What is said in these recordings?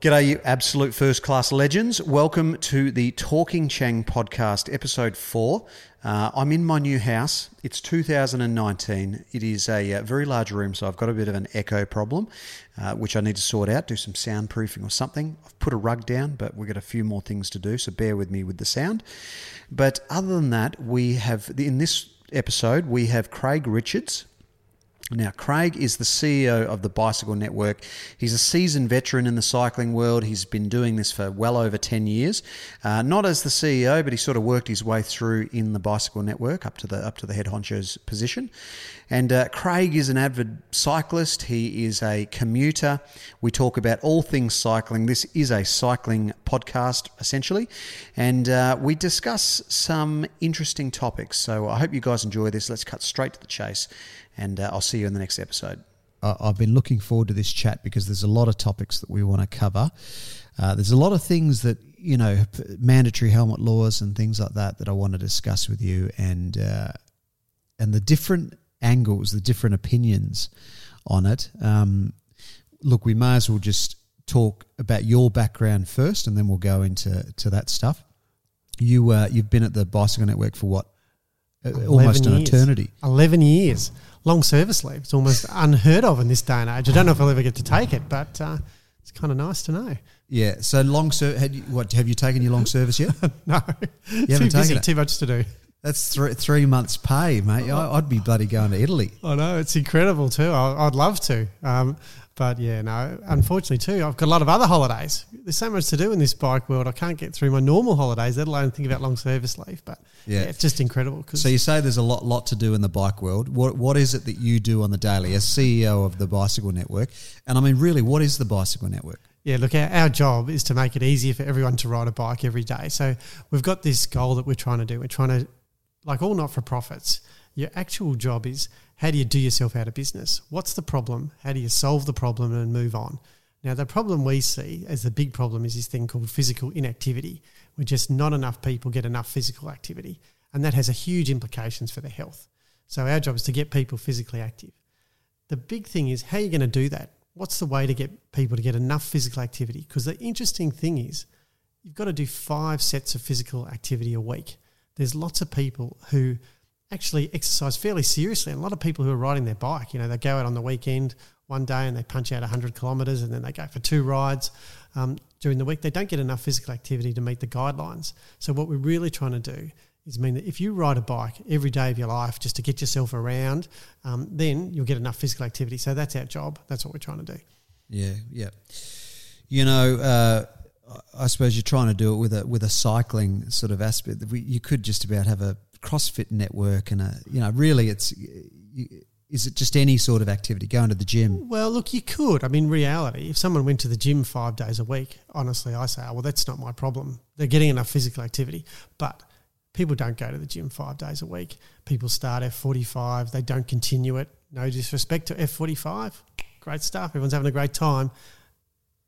G'day, you absolute first class legends. Welcome to the Talking Chang podcast, episode four. Uh, I'm in my new house. It's 2019. It is a, uh, very large room, so I've got a bit of an echo problem, uh, which I need to sort out, do some soundproofing or something. I've put a rug down, but we've got a few more things to do, so bear with me with the sound. But other than that, we have, in this episode, we have Craig Richards. Now, Craig is the CEO of the Bicycle Network. He's a seasoned veteran in the cycling world. He's been doing this for well over 10 years. Uh, not as the CEO, but he sort of worked his way through in the Bicycle Network up to the, up to the head honcho's position. And uh, Craig is an avid cyclist. He is a commuter. We talk about all things cycling. This is a cycling podcast, essentially. And uh, we discuss some interesting topics. So I hope you guys enjoy this. Let's cut straight to the chase and uh, I'll see you in the next episode. I've been looking forward to this chat because there's a lot of topics that we want to cover. Uh, there's a lot of things that you know, mandatory helmet laws and things like that that I want to discuss with you, and uh, and the different angles, the different opinions on it. Um, look, we may as well just talk about your background first, and then we'll go into to that stuff. You uh, you've been at the Bicycle Network for what? Almost an years. eternity. Eleven years long service leave. It's almost unheard of in this day and age. I don't know if I'll ever get to take it, but uh, it's kind of nice to know. Yeah. So long service. What have you taken your long service yet? no. You too haven't busy. Too much to do. That's three three months' pay, mate. I'd be bloody going to Italy. I know it's incredible too. I'd love to. Um, but yeah, no, unfortunately too, I've got a lot of other holidays. There's so much to do in this bike world. I can't get through my normal holidays, let alone think about long service leave. But yeah, yeah it's just incredible. so you say there's a lot, lot to do in the bike world. What, what is it that you do on the daily as CEO of the Bicycle Network? And I mean, really, what is the Bicycle Network? Yeah, look, our, our job is to make it easier for everyone to ride a bike every day. So we've got this goal that we're trying to do. We're trying to, like all not for profits, your actual job is how do you do yourself out of business? What's the problem? How do you solve the problem and move on? Now, the problem we see as the big problem is this thing called physical inactivity, where just not enough people get enough physical activity. And that has a huge implications for their health. So, our job is to get people physically active. The big thing is how are you going to do that? What's the way to get people to get enough physical activity? Because the interesting thing is, you've got to do five sets of physical activity a week. There's lots of people who actually exercise fairly seriously. And a lot of people who are riding their bike, you know, they go out on the weekend one day and they punch out 100 kilometres and then they go for two rides um, during the week. They don't get enough physical activity to meet the guidelines. So, what we're really trying to do is mean that if you ride a bike every day of your life just to get yourself around, um, then you'll get enough physical activity. So, that's our job. That's what we're trying to do. Yeah, yeah. You know, uh, I suppose you're trying to do it with a with a cycling sort of aspect. You could just about have a CrossFit network and a you know really it's is it just any sort of activity going to the gym? Well, look, you could. I mean, reality, if someone went to the gym five days a week, honestly, I say, oh, well, that's not my problem. They're getting enough physical activity, but people don't go to the gym five days a week. People start F45, they don't continue it. No disrespect to F45, great stuff. Everyone's having a great time.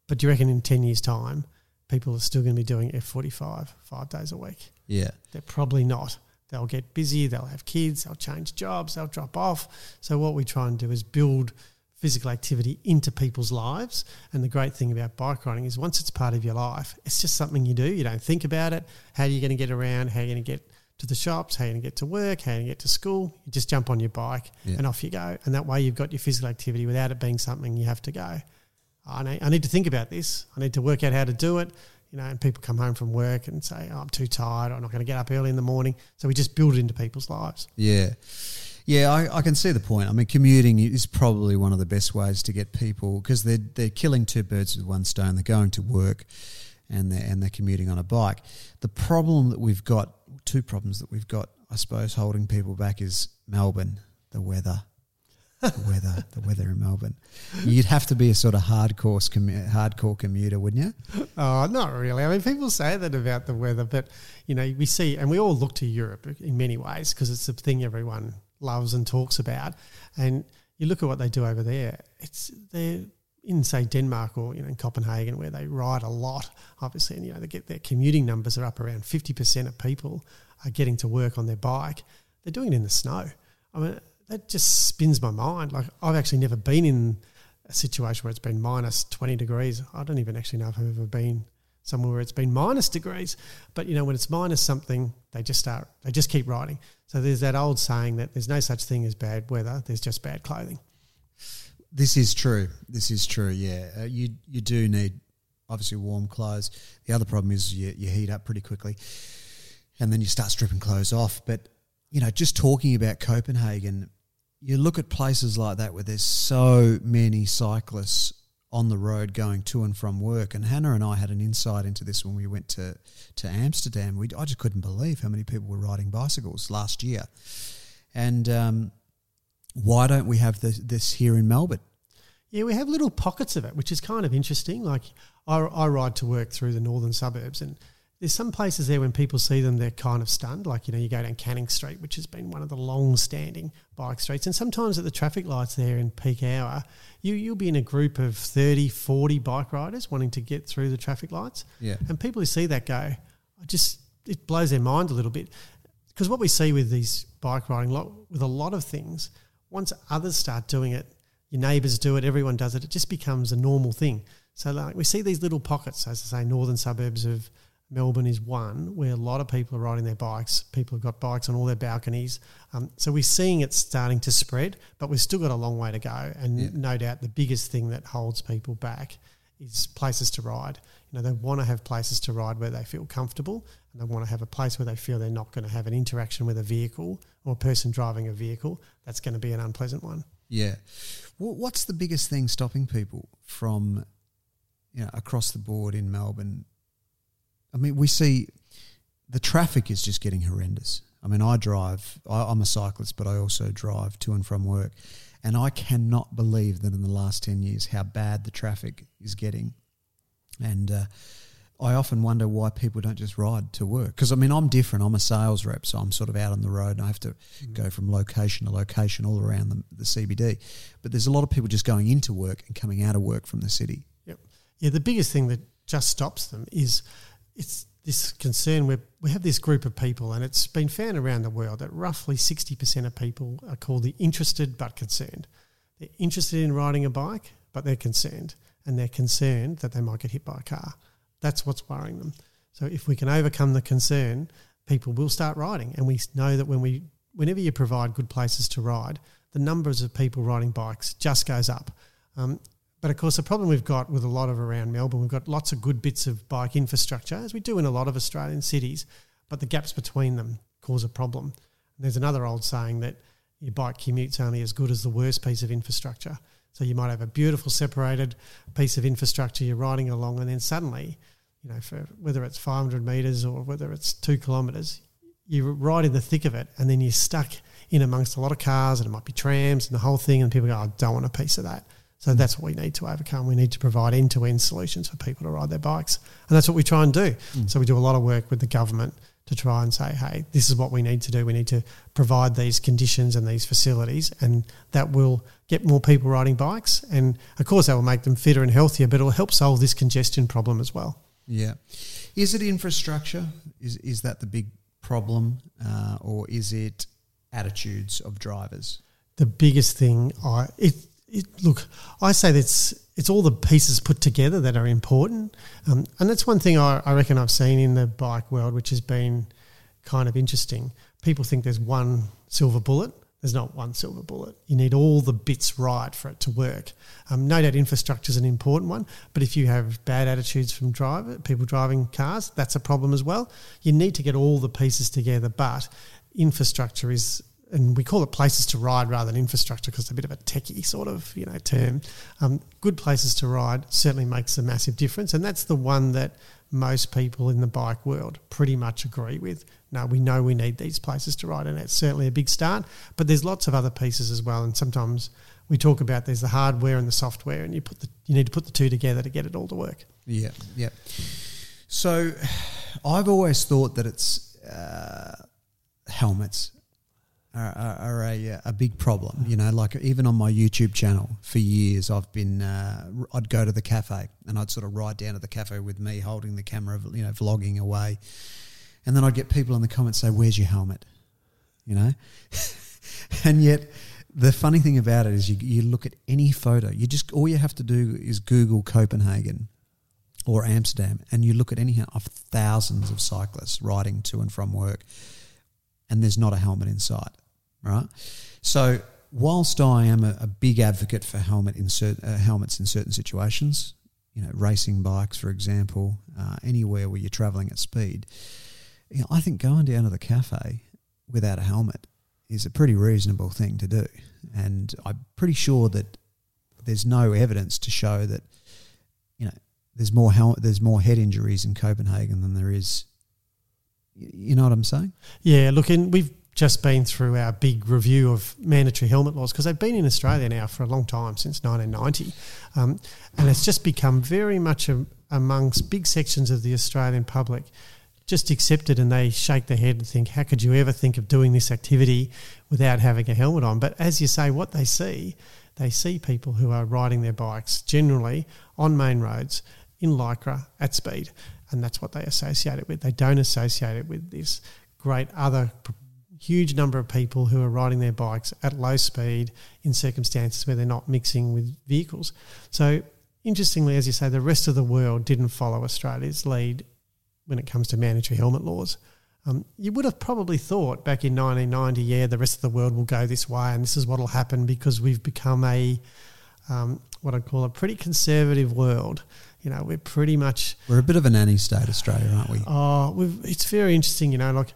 But do you reckon in 10 years' time, people are still going to be doing F45 five days a week? Yeah. They're probably not. They'll get busy, they'll have kids, they'll change jobs, they'll drop off. So, what we try and do is build physical activity into people's lives. And the great thing about bike riding is once it's part of your life, it's just something you do. You don't think about it. How are you going to get around? How are you going to get to the shops? How are you going to get to work? How are you going to get to school? You just jump on your bike yeah. and off you go. And that way you've got your physical activity without it being something you have to go. I need, I need to think about this. I need to work out how to do it you know, and people come home from work and say, oh, I'm too tired, I'm not going to get up early in the morning. So we just build it into people's lives. Yeah. Yeah, I, I, can see the point. I mean, commuting is probably one of the best ways to get people because they're, they're killing two birds with one stone. They're going to work and they're, and they're commuting on a bike. The problem that we've got, two problems that we've got, I suppose, holding people back is Melbourne, the weather the weather, the weather in Melbourne. You'd have to be a sort of hardcore commu- hardcore commuter, wouldn't you? Oh, not really. I mean, people say that about the weather, but you know, we see, and we all look to Europe in many ways because it's the thing everyone loves and talks about. And you look at what they do over there. It's they're in say Denmark or you know in Copenhagen where they ride a lot, obviously, and you know they get their commuting numbers are up around fifty percent of people are getting to work on their bike. They're doing it in the snow. I mean, that just spins my mind. Like I've actually never been in a situation where it's been minus 20 degrees. I don't even actually know if I've ever been somewhere where it's been minus degrees. But you know, when it's minus something, they just start, they just keep riding. So there's that old saying that there's no such thing as bad weather, there's just bad clothing. This is true. This is true. Yeah, uh, you you do need obviously warm clothes. The other problem is you, you heat up pretty quickly, and then you start stripping clothes off. But you know, just talking about Copenhagen, you look at places like that where there's so many cyclists on the road going to and from work. And Hannah and I had an insight into this when we went to, to Amsterdam. We, I just couldn't believe how many people were riding bicycles last year. And um, why don't we have this, this here in Melbourne? Yeah, we have little pockets of it, which is kind of interesting. Like I, I ride to work through the northern suburbs, and there's some places there when people see them, they're kind of stunned. Like, you know, you go down Canning Street, which has been one of the long standing bike streets. And sometimes at the traffic lights there in peak hour, you, you'll be in a group of 30, 40 bike riders wanting to get through the traffic lights. Yeah. And people who see that go, I just, it blows their mind a little bit. Because what we see with these bike riding, lot, with a lot of things, once others start doing it, your neighbours do it, everyone does it, it just becomes a normal thing. So, like, we see these little pockets, as I say, northern suburbs of Melbourne is one where a lot of people are riding their bikes. People have got bikes on all their balconies. Um, so we're seeing it starting to spread, but we've still got a long way to go. And Yeah. no doubt the biggest thing that holds people back is places to ride. You know, they want to have places to ride where they feel comfortable and they want to have a place where they feel they're not going to have an interaction with a vehicle or a person driving a vehicle. That's going to be an unpleasant one. Yeah. Wh- What's the biggest thing stopping people from, you know, across the board in Melbourne? I mean, we see the traffic is just getting horrendous. I mean, I drive, I, I'm a cyclist, but I also drive to and from work. And I cannot believe that in the last 10 years how bad the traffic is getting. And uh, I often wonder why people don't just ride to work. Because, I mean, I'm different. I'm a sales rep, so I'm sort of out on the road and I have to go from location to location all around the, the CBD. But there's a lot of people just going into work and coming out of work from the city. Yep. Yeah, the biggest thing that just stops them is it's this concern where we have this group of people, and it's been found around the world that roughly 60% of people are called the interested but concerned. They're interested in riding a bike, but they're concerned, and they're concerned that they might get hit by a car. That's what's worrying them. So if we can overcome the concern, people will start riding, and we know that when we, whenever you provide good places to ride, the numbers of people riding bikes just goes up. Um, but of course, the problem we've got with a lot of around Melbourne, we've got lots of good bits of bike infrastructure, as we do in a lot of Australian cities, but the gaps between them cause a problem. And there's another old saying that your bike commute's only as good as the worst piece of infrastructure. So you might have a beautiful separated piece of infrastructure you're riding along, and then suddenly, you know, for whether it's 500 metres or whether it's two kilometres, you're right in the thick of it, and then you're stuck in amongst a lot of cars, and it might be trams and the whole thing, and people go, I don't want a piece of that. So that's what we need to overcome. We need to provide end to end solutions for people to ride their bikes. And that's what we try and do. So we do a lot of work with the government to try and say, hey, this is what we need to do. We need to provide these conditions and these facilities, and that will get more people riding bikes. And of course, that will make them fitter and healthier, but it will help solve this congestion problem as well. Yeah. Is it infrastructure? Is, is that the big problem? Uh, or is it attitudes of drivers? the biggest thing I it, it look I say that's it's all the pieces put together that are important, um, and that's one thing I, I reckon I've seen in the bike world, which has been kind of interesting. People think there's one silver bullet. There's not one silver bullet. You need all the bits right for it to work. Um, no doubt infrastructure is an important one, but if you have bad attitudes from driver people driving cars, that's a problem as well. You need to get all the pieces together, but infrastructure is and we call it places to ride rather than infrastructure because it's a bit of a techie sort of you know term. Um, good places to ride certainly makes a massive difference, and that's the one that most people in the bike world pretty much agree with. No, we know we need these places to ride, and that's certainly a big start. But there's lots of other pieces as well, and sometimes we talk about there's the hardware and the software, and you put the you need to put the two together to get it all to work. Yeah, yeah. So I've always thought that it's uh, helmets are, are, are a, a big problem. You know, like even on my YouTube channel for years, I've been, uh, I'd go to the cafe and I'd sort of ride down to the cafe with me holding the camera, you know, vlogging away. And then I'd get people in the comments say, Where's your helmet? You know? and yet, the funny thing about it is you, you look at any photo, you just all you have to do is Google Copenhagen or Amsterdam, and you look at any of thousands of cyclists riding to and from work, and there's not a helmet in sight, right? So whilst I am a, a big advocate for helmet in cert, uh, helmets in certain situations, you know, racing bikes, for example, uh, anywhere where you're traveling at speed, you know, I think going down to the cafe without a helmet is a pretty reasonable thing to do. And I'm pretty sure that there's no evidence to show that, you know, there's more hel- there's more head injuries in Copenhagen than there is. You know what I'm saying? Yeah, look, and we've just been through our big review of mandatory helmet laws because they've been in Australia now for a long time since 1990, um, and it's just become very much a, amongst big sections of the Australian public just accepted and they shake their head and think, how could you ever think of doing this activity without having a helmet on? But as you say, what they see, they see people who are riding their bikes generally on main roads in Lycra at speed, and that's what they associate it with. They don't associate it with this great other huge number of people who are riding their bikes at low speed in circumstances where they're not mixing with vehicles. So, interestingly, as you say, the rest of the world didn't follow Australia's lead when it comes to mandatory helmet laws. Um, you would have probably thought back in 1990, yeah, the rest of the world will go this way and this is what will happen because we've become a, um, what I'd call a pretty conservative world. You know, we're pretty much. We're a bit of a nanny state, Australia, aren't we? Oh, it's very interesting, you know, like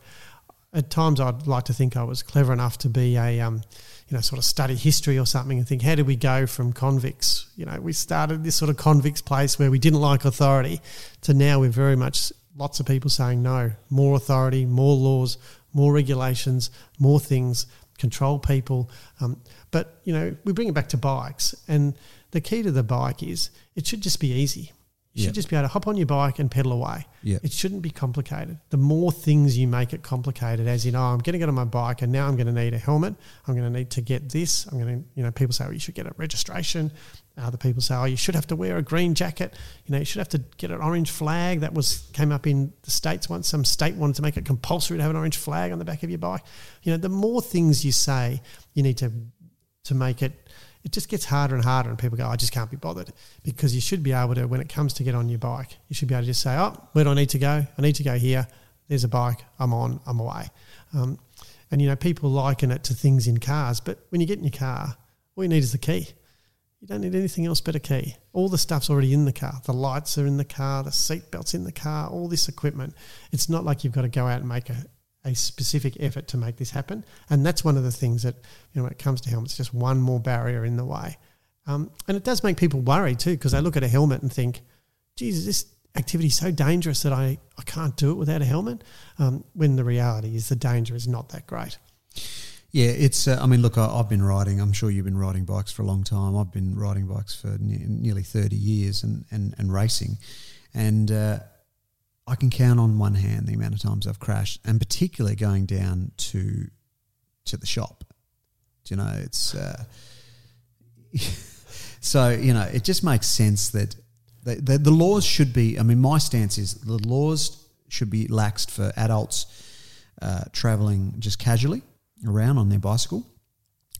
at times I'd like to think I was clever enough to be a, um, you know, sort of study history or something and think, how did we go from convicts? You know, we started this sort of convicts place where we didn't like authority to now we're very much lots of people saying no, more authority, more laws, more regulations, more things, control people. Um, but, you know, we bring it back to bikes. And the key to the bike is it should just be easy. You should just be able to hop on your bike and pedal away. Yeah. It shouldn't be complicated. The more things you make it complicated, as you oh, know, I'm going to get on my bike and now I'm going to need a helmet. I'm going to need to get this. I'm going to, you know, people say, well, you should get a registration. Other people say, oh, you should have to wear a green jacket. You know, you should have to get an orange flag. That was came up in the states once. Some state wanted to make it compulsory to have an orange flag on the back of your bike. You know, the more things you say, you need to to make it it just gets harder and harder, and people go, I just can't be bothered. Because you should be able to, when it comes to get on your bike, you should be able to just say, Oh, where do I need to go? I need to go here. There's a bike. I'm on. I'm away. Um, and, you know, people liken it to things in cars, but when you get in your car, all you need is the key. You don't need anything else but a key. All the stuff's already in the car. The lights are in the car, the seat belt's in the car, all this equipment. It's not like you've got to go out and make a, a specific effort to make this happen. And that's one of the things that, you know, when it comes to helmets, just one more barrier in the way. Um, and it does make people worry too, because they look at a helmet and think, Jesus, this activity is so dangerous that I, I can't do it without a helmet. Um, when the reality is the danger is not that great. Yeah, it's. Uh, I mean, look, I, have been riding. I'm sure you've been riding bikes for a long time. I've been riding bikes for ne- nearly 30 years and and, and racing, and uh, I can count on one hand the amount of times I've crashed, and particularly going down to to the shop. Do you know, it's uh, so you know it just makes sense that the, the, the laws should be. I mean, my stance is the laws should be laxed for adults uh, traveling just casually around on their bicycle.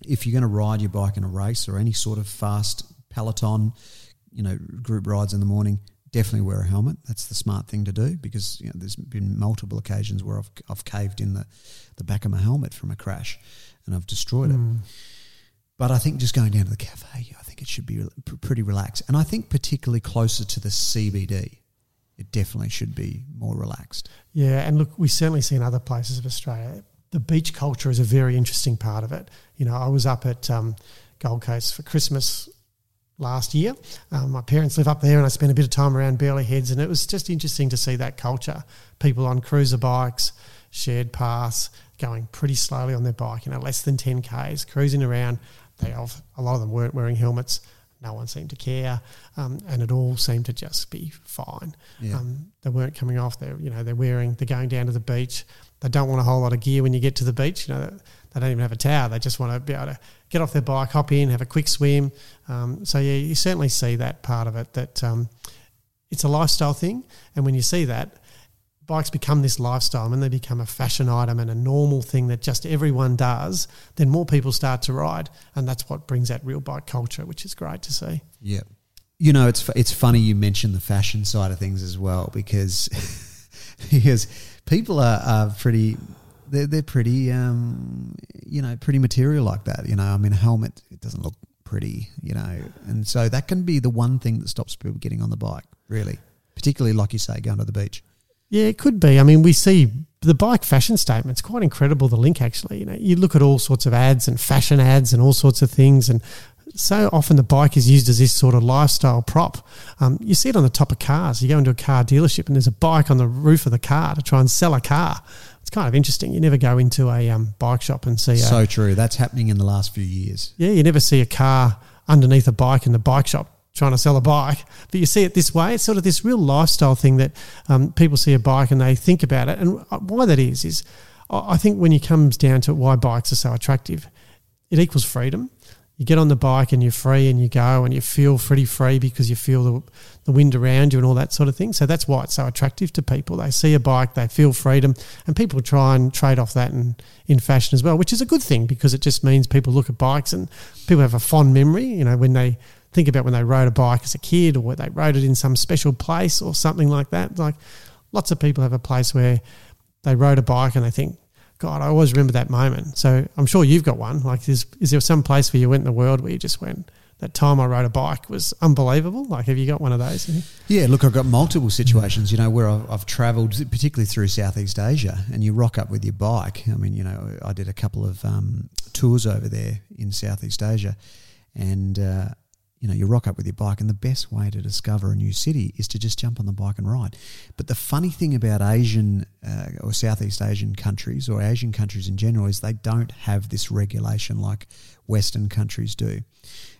If you're going to ride your bike in a race or any sort of fast peloton, you know, group rides in the morning, definitely wear a helmet. That's the smart thing to do because you know, there's been multiple occasions where I've, I've caved in the, the back of my helmet from a crash and I've destroyed mm. it. Hmm. But I think just going down to the cafe, I think it should be pretty relaxed. And I think particularly closer to the CBD, it definitely should be more relaxed. Yeah, and look, we certainly see in other places of Australia, the beach culture is a very interesting part of it. You know, I was up at um, Gold Coast for Christmas last year. Um, my parents live up there, and I spent a bit of time around Burleigh Heads, and it was just interesting to see that culture. People on cruiser bikes, shared paths, going pretty slowly on their bike, you know, less than 10 Ks, cruising around. They have, a lot of them weren't wearing helmets. No one seemed to care, um, and it all seemed to just be fine. Yeah. Um, they weren't coming off. They're you know they're wearing. They're going down to the beach. They don't want a whole lot of gear when you get to the beach. You know they don't even have a towel. They just want to be able to get off their bike, hop in, have a quick swim. Um, so yeah, you certainly see that part of it. That um, it's a lifestyle thing, and when you see that, bikes become this lifestyle and they become a fashion item and a normal thing that just everyone does, then more people start to ride, and that's what brings that real bike culture, which is great to see. Yeah. You know, it's it's funny you mentioned the fashion side of things as well because because people are, are pretty they're they're pretty um, you know pretty material like that. You know, I mean, a helmet it doesn't look pretty, you know, and so that can be the one thing that stops people getting on the bike. Really, particularly like you say, going to the beach. Yeah, it could be. I mean, we see the bike fashion statement. It's quite incredible. The link actually, you know, you look at all sorts of ads and fashion ads and all sorts of things, and so often the bike is used as this sort of lifestyle prop. Um, you see it on the top of cars. You go into a car dealership and there's a bike on the roof of the car to try and sell a car. It's kind of interesting. You never go into a um, bike shop and see. A, So true. That's happening in the last few years. yeah, you never see a car underneath a bike in the bike shop trying to sell a bike, but you see it this way. It's sort of this real lifestyle thing that um, people see a bike and they think about it. And uh, why that is is, I I think when it comes down to why bikes are so attractive, it equals freedom. You get on the bike and you're free and you go and you feel pretty free because you feel the, the wind around you and all that sort of thing. So that's why it's so attractive to people. They see a bike, they feel freedom, and people try and trade off that in, in fashion as well, which is a good thing because it just means people look at bikes and people have a fond memory, you know, when they think about when they rode a bike as a kid or they rode it in some special place or something like that. Like lots of people have a place where they rode a bike and they think, God, I always remember that moment. So I'm sure you've got one. Like, is, is there some place where you went in the world where you just went, that time I rode a bike was unbelievable? Like, have you got one of those? Yeah, look, I've got multiple situations, you know, where I've, I've travelled, particularly through Southeast Asia, and you rock up with your bike. I mean, you know, I did a couple of um, tours over there in Southeast Asia, and, uh, you know, you rock up with your bike, and the best way to discover a new city is to just jump on the bike and ride. But the funny thing about Asian uh, or Southeast Asian countries or Asian countries in general is they don't have this regulation like Western countries do.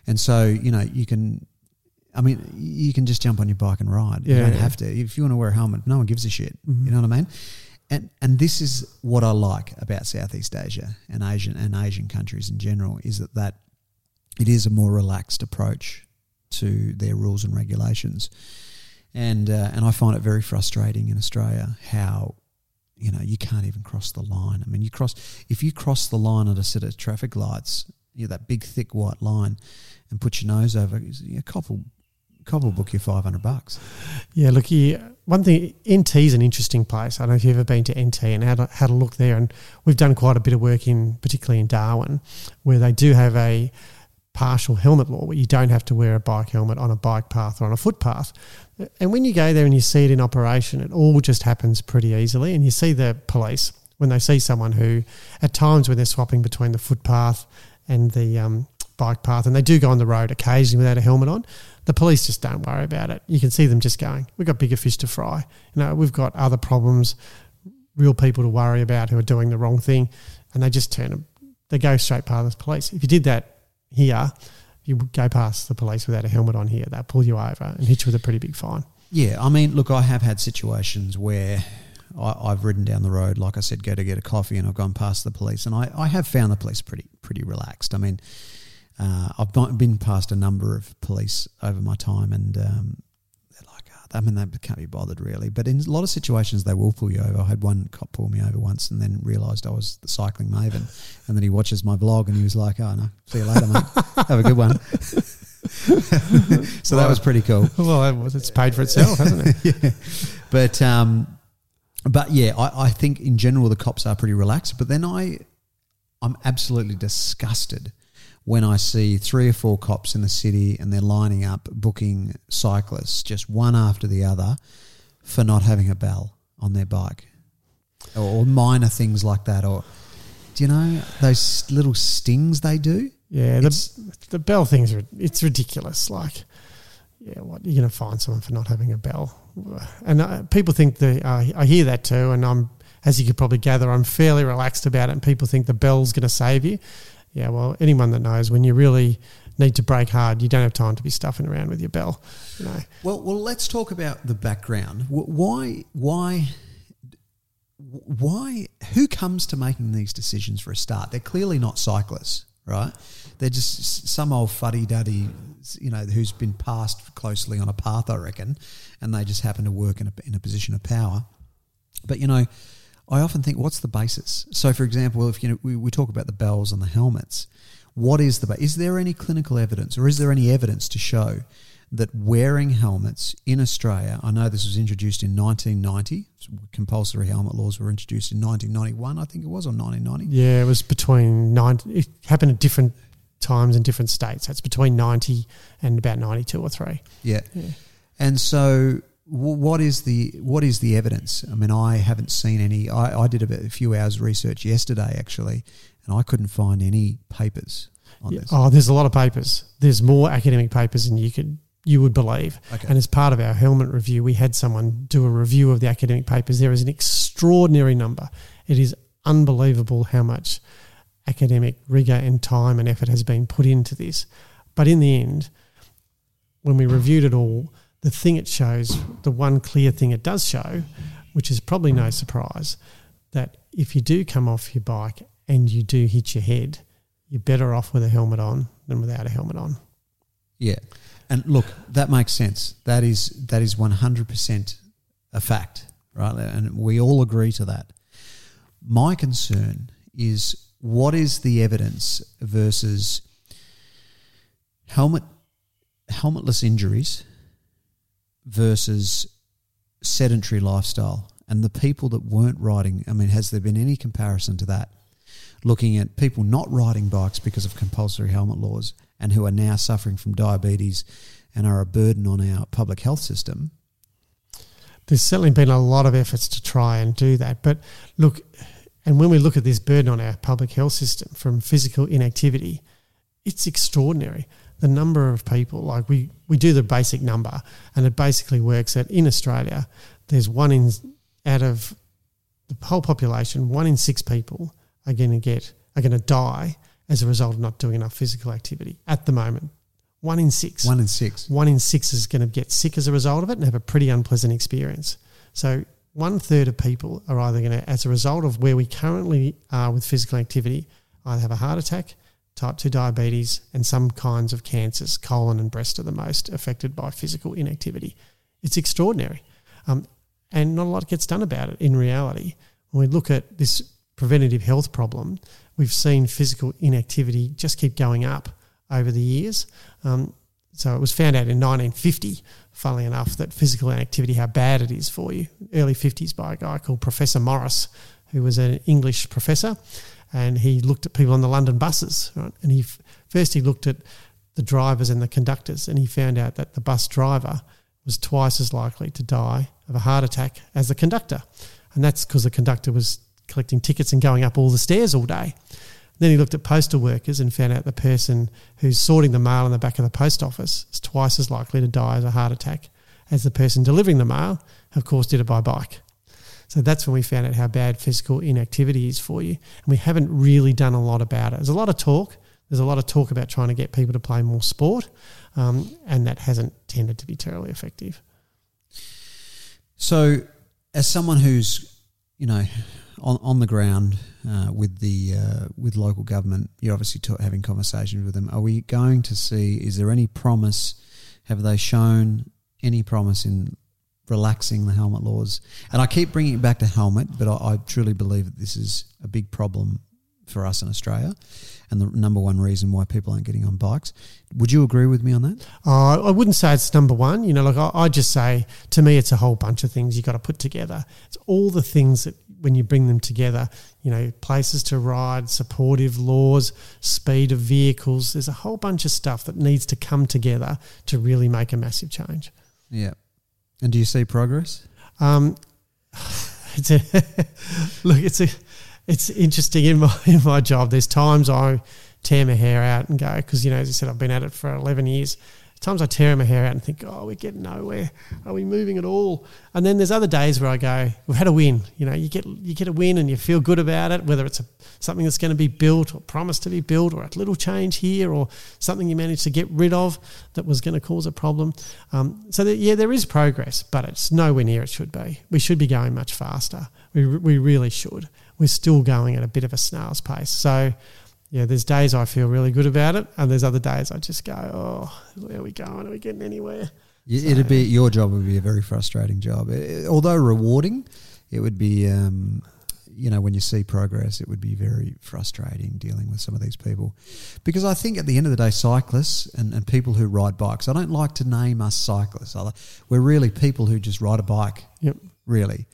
And so, you know, you can I mean, you can just jump on your bike and ride. you don't yeah. have to. If you want to wear a helmet, no one gives a shit. Mhm. You know what I mean? And and this is what I like about Southeast Asia and Asian and Asian countries in general is that that it is a more relaxed approach to their rules and regulations. And uh, and I find it very frustrating in Australia how you know you can't even cross the line. I mean, you cross if you cross the line at a set of traffic lights, you know, that big thick white line, and put your nose over, a cop will, cop will book you five hundred bucks. Yeah, look, you, one thing, NT is an interesting place. I don't know if you've ever been to NT and had a, had a look there. And we've done quite a bit of work in, particularly in Darwin, where they do have a partial helmet law where you don't have to wear a bike helmet on a bike path or on a footpath. And when you go there and you see it in operation, it all just happens pretty easily. And you see the police when they see someone who, at times when they're swapping between the footpath and the um, bike path, and they do go on the road occasionally without a helmet on, the police just don't worry about it. You can see them just going, "We've got bigger fish to fry." You know, we've got other problems, real people to worry about who are doing the wrong thing, and they just turn. Them. They go straight past the police. If you did that here, you go past the police without a helmet on here. They'll pull you over and hit you with a pretty big fine. Yeah, I mean, look, I have had situations where I, I've ridden down the road, like I said, go to get a coffee, and I've gone past the police, and I, I have found the police pretty pretty relaxed. I mean, uh, I've been past a number of police over my time, and um, I mean, they can't be bothered really. But in a lot of situations, they will pull you over. I had one cop pull me over once, and then realised I was the cycling maven, and then he watches my vlog, and he was like, "Oh no, see you later, mate. Have a good one." so that was pretty cool. Well, it's paid for itself, hasn't it? yeah. But um, but yeah, I, I think in general the cops are pretty relaxed. But then I, I'm absolutely disgusted when I see three or four cops in the city and they're lining up booking cyclists just one after the other for not having a bell on their bike, or, or minor things like that, or do you know those little stings they do? Yeah, the, the bell things are it's ridiculous. Like, yeah, what you're going to find someone for not having a bell, and uh, people think the uh, I hear that too, and I'm as you could probably gather, I'm fairly relaxed about it. And people think the bell's going to save you. Yeah, well, anyone that knows when you really need to brake hard, you don't have time to be stuffing around with your bell. You know, Well, well, let's talk about the background. Why, why, why? Who comes to making these decisions for a start? They're clearly not cyclists, right? They're just some old fuddy duddy, you know, who's been passed closely on a path, I reckon, and they just happen to work in a, in a position of power. But you know, I often think, what's the basis? So, for example, if you know we, we talk about the bells and the helmets, what is the is there any clinical evidence or is there any evidence to show that wearing helmets in Australia? I know this was introduced in 1990. Compulsory helmet laws were introduced in 1991, I think it was, or 1990. Yeah, it was between nine. It happened at different times in different states. It's between 90 and about 92 or three. Yeah. Yeah. And so, what is the what is the evidence? I mean, I haven't seen any. I, I did a, bit, a few hours research yesterday, actually, and I couldn't find any papers on Yeah. this. Oh, there's a lot of papers. There's more academic papers than you could you would believe. Okay. And as part of our helmet review, we had someone do a review of the academic papers. There is an extraordinary number. It is unbelievable how much academic rigor and time and effort has been put into this. But in the end, when we reviewed it all, the thing it shows, the one clear thing it does show, which is probably no surprise, that if you do come off your bike and you do hit your head, you're better off with a helmet on than without a helmet on. Yeah, and look, that makes sense. That is that is one hundred percent a fact, right? And we all agree to that. My concern is what is the evidence versus helmet helmetless injuries versus sedentary lifestyle and the people that weren't riding. I mean, has there been any comparison to that? Looking at people not riding bikes because of compulsory helmet laws and who are now suffering from diabetes and are a burden on our public health system. There's certainly been a lot of efforts to try and do that. But look, and when we look at this burden on our public health system from physical inactivity, it's extraordinary. The number of people, like we, we do the basic number, and it basically works that in Australia, there's one in out of the whole population, one in six people are going to get are going to die as a result of not doing enough physical activity at the moment. One in six One in six. one in six is going to get sick as a result of it and have a pretty unpleasant experience. So, one third of people are either going to, as a result of where we currently are with physical activity, either have a heart attack, type 2 diabetes, and some kinds of cancers. Colon and breast are the most affected by physical inactivity. It's extraordinary. Um, and not a lot gets done about it in reality. When we look at this preventative health problem, we've seen physical inactivity just keep going up over the years. Um, so it was found out in 1950, funnily enough, that physical inactivity, how bad it is for you. Early 50s by a guy called Professor Morris, who was an English professor, and he looked at people on the London buses. Right? And he first he looked at the drivers and the conductors, and he found out that the bus driver was twice as likely to die of a heart attack as the conductor, and that's because the conductor was collecting tickets and going up all the stairs all day. Then he looked at postal workers and found out the person who's sorting the mail in the back of the post office is twice as likely to die of a heart attack as the person delivering the mail, of course, did it by bike. So that's when we found out how bad physical inactivity is for you. And we haven't really done a lot about it. There's a lot of talk. There's a lot of talk about trying to get people to play more sport, um, and that hasn't tended to be terribly effective. So, as someone who's, you know, on, on the ground uh, with the uh, with local government, you're obviously ta- having conversations with them. Are we going to see? Is there any promise? Have they shown any promise in relaxing the helmet laws? And I keep bringing it back to helmet, but I, I truly believe that this is a big problem for us in Australia, and the number one reason why people aren't getting on bikes. Would you agree with me on that? Uh, I wouldn't say it's number one. You know, like I, I just say to me, it's a whole bunch of things you've got to put together. It's all the things that when you bring them together, you know, places to ride, supportive laws, speed of vehicles. There's a whole bunch of stuff that needs to come together to really make a massive change. Yeah. And do you see progress? Um, it's a look. It's a it's interesting in my in my job. There's times I tear my hair out and go because you know as I said I've been at it for 11 years. Times I tear my hair out and think, oh, we're getting nowhere. Are we moving at all? And then there's other days where I go, we've had a win. You know, you get you get a win and you feel good about it, whether it's a, something that's going to be built or promised to be built, or a little change here, or something you managed to get rid of that was going to cause a problem. Um, so that, yeah, there is progress, but it's nowhere near it should be. We should be going much faster. We we really should. We're still going at a bit of a snail's pace. So yeah, there's days I feel really good about it, and there's other days I just go, oh, where are we going? Are we getting anywhere? Y- It'd be your job would be a very frustrating job, Eh, although rewarding. it would be, um, you know, when you see progress, it would be very frustrating dealing with some of these people. Because I think at the end of the day, cyclists and, and people who ride bikes, I don't like to name us cyclists. I like- We're really people who just ride a bike, Yep. really.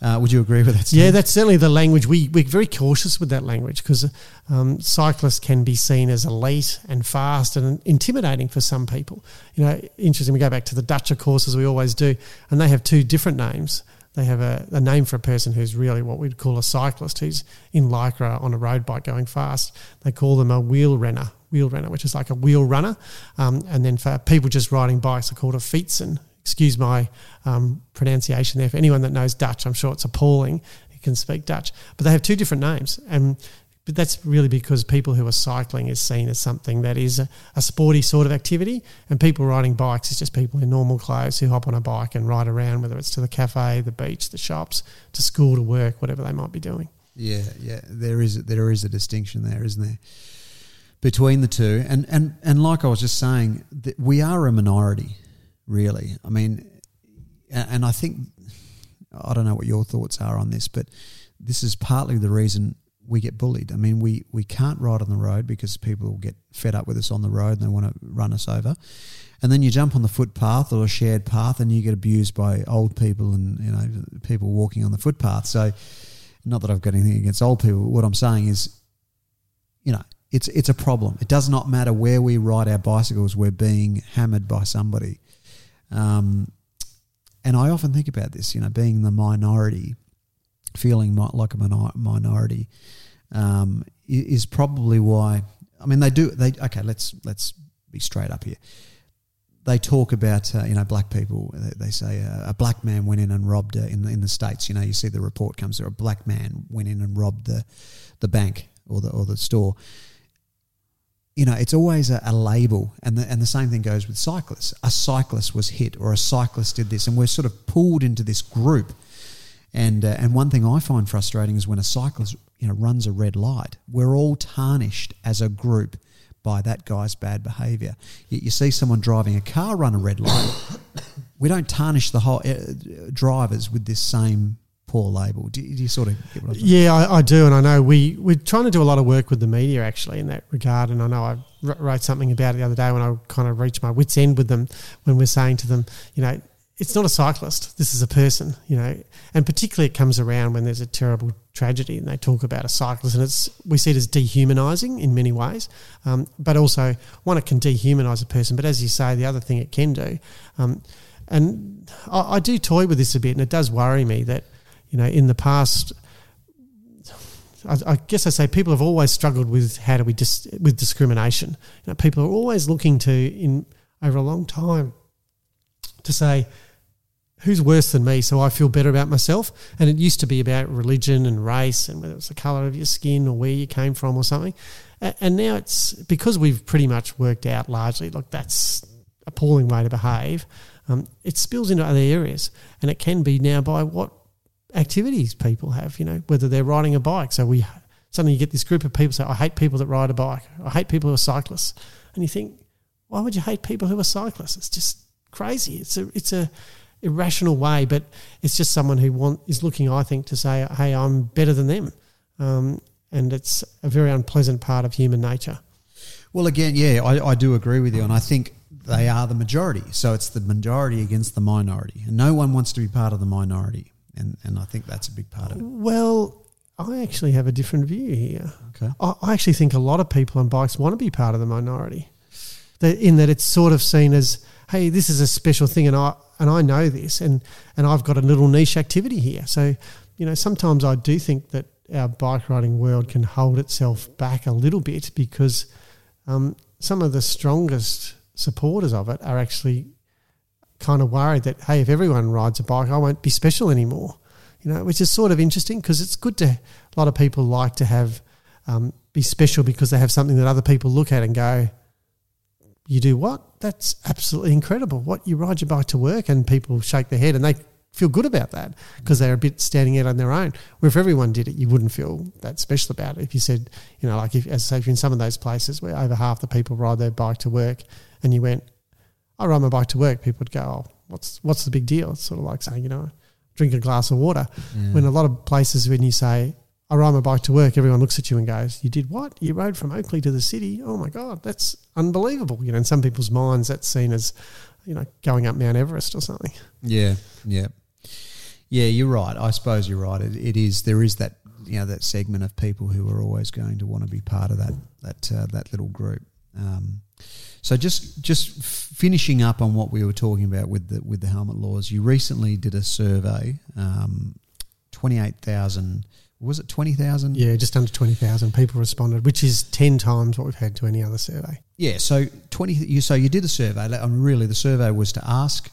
Uh, would you agree with that? Yeah, that's certainly the language. We, we're very cautious with that language because um, cyclists can be seen as elite and fast and intimidating for some people. You know, interesting, we go back to the Dutcher courses, we always do, and they have two different names. They have a, a name for a person who's really what we'd call a cyclist, who's in Lycra on a road bike going fast. They call them a wheel runner, wheel renner, which is like a wheel runner. Um, and then for people just riding bikes, are called a fietsen. Excuse my um, pronunciation there. For anyone that knows Dutch, I'm sure it's appalling. Who can speak Dutch, but they have two different names, and but that's really because people who are cycling is seen as something that is a, a sporty sort of activity, and people riding bikes is just people in normal clothes who hop on a bike and ride around, whether it's to the cafe, the beach, the shops, to school, to work, whatever they might be doing. Yeah, yeah. There is there is a distinction there, isn't there, between the two? And and and like I was just saying, we are a minority, really. I mean, and I think I don't know what your thoughts are on this, but this is partly the reason we get bullied. I mean, we we can't ride on the road because people get fed up with us on the road and they want to run us over. And then you jump on the footpath or a shared path, and you get abused by old people and you know people walking on the footpath. So not that I've got anything against old people. What I'm saying is, you know, it's it's a problem. It does not matter where we ride our bicycles. We're being hammered by somebody, um, and I often think about this. You know, being the minority, feeling like a minor- minority, um, is probably why. I mean, they do. They okay. Let's let's be straight up here. They talk about uh, you know black people. They, they say uh, a black man went in and robbed uh, in the, in the states. You know, you see the report comes there. A black man went in and robbed the the bank or the or the store. You know, it's always a, a label, and the and the same thing goes with cyclists. A cyclist was hit, or a cyclist did this, and we're sort of pulled into this group. And uh, and one thing I find frustrating is when a cyclist you know runs a red light, we're all tarnished as a group by that guy's bad behaviour. Yet you see someone driving a car run a red light, we don't tarnish the whole uh, drivers with this same poor label. Do, you- do you sort of get what I'm? Yeah, I, I do, and I know we we're trying to do a lot of work with the media actually in that regard. And I know I wrote something about it the other day when I kind of reached my wits end with them when we're saying to them, you know, it's not a cyclist. This is a person, you know, and particularly it comes around when there's a terrible tragedy and they talk about a cyclist, and it's we see it as dehumanising in many ways, um, but also one it can dehumanise a person. But as you say, the other thing it can do, um, and I, I do toy with this a bit, and it does worry me that you know in the past I, guess I say people have always struggled with how do we dis, with discrimination. You know, people are always looking to in over a long time to say who's worse than me, so I feel better about myself. And it used to be about religion and race and whether it's the color of your skin or where you came from or something. And now it's because we've pretty much worked out largely. Look, that's appalling way to behave. Um, it spills into other areas, and it can be now by what activities people have, you know, whether they're riding a bike. So we suddenly you get this group of people say, I hate people that ride a bike. I hate people who are cyclists. And you think, why would you hate people who are cyclists? It's just crazy. It's a it's a irrational way, but it's just someone who want is looking, I think, to say, hey, I'm better than them. Um, and it's a very unpleasant part of human nature. Well, again, yeah, I, I do agree with you, and I think they are the majority. So it's the majority against the minority, and no one wants to be part of the minority, and and I think that's a big part of it. Well, I actually have a different view here. Okay. I, I actually think a lot of people on bikes want to be part of the minority. That in that it's sort of seen as, hey, this is a special thing, and I and I know this, and and I've got a little niche activity here. So, you know, sometimes I do think that our bike riding world can hold itself back a little bit because um, some of the strongest supporters of it are actually kind of worried that hey, if everyone rides a bike, I won't be special anymore. You know, which is sort of interesting because it's good to a lot of people like to have um, be special because they have something that other people look at and go, "You do what? That's absolutely incredible! What you ride your bike to work?" And people shake their head and they feel good about that because they're a bit standing out on their own. Where if everyone did it, you wouldn't feel that special about it. If you said, you know, like if, as I say, if you're in some of those places where over half the people ride their bike to work, and you went, I ride my bike to work, people would go, oh, what's what's the big deal? It's sort of like saying, you know, drink a glass of water. Yeah. When a lot of places, when you say, I ride my bike to work, everyone looks at you and goes, You did what? You rode from Oakleigh to the city? Oh my God, that's unbelievable. You know, in some people's minds, that's seen as, you know, going up Mount Everest or something. Yeah, yeah, yeah. You're right. I suppose you're right. It, it is. There is that you know that segment of people who are always going to want to be part of that that uh, that little group. Um, so just just finishing up on what we were talking about with the with the helmet laws. You recently did a survey. Um, Twenty eight thousand. Was it twenty thousand? Yeah, just under 20,000 people responded, which is 10 times what we've had to any other survey. Yeah, so twenty. You so you did a survey. Mean, really, the survey was to ask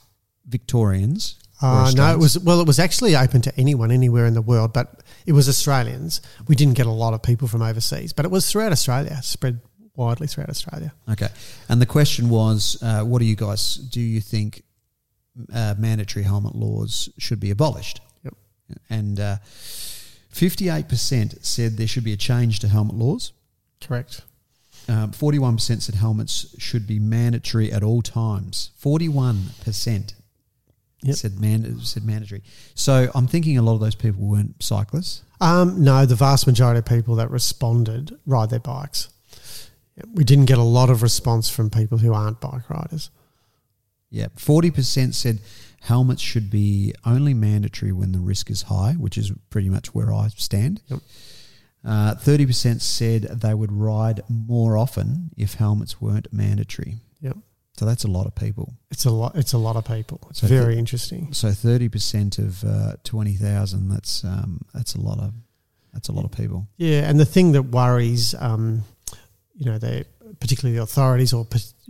Victorians. or Uh, no, it was well. It was actually open to anyone anywhere in the world, but it was Australians. We didn't get a lot of people from overseas, but it was throughout Australia, spread widely throughout Australia. Okay, and the question was, uh, what do you guys do? You think uh, mandatory helmet laws should be abolished? Yep. And uh, fifty-eight percent said there should be a change to helmet laws. Correct. Um, Forty-one percent said helmets should be mandatory at all times. Forty-one percent Yep. said man said mandatory. So I'm thinking a lot of those people weren't cyclists. Um, no, the vast majority of people that responded ride their bikes. We didn't get a lot of response from people who aren't bike riders. Yeah, forty percent said helmets should be only mandatory when the risk is high, which is pretty much where I stand. Yep. Uh, Thirty percent said they would ride more often if helmets weren't mandatory. Yep. So that's a lot of people. It's a lot. It's a lot of people. It's So very the- interesting. So thirty percent of uh, twenty thousand. That's um, that's a lot of that's a lot of people. Yeah, and the thing that worries, um, you know, they particularly the authorities or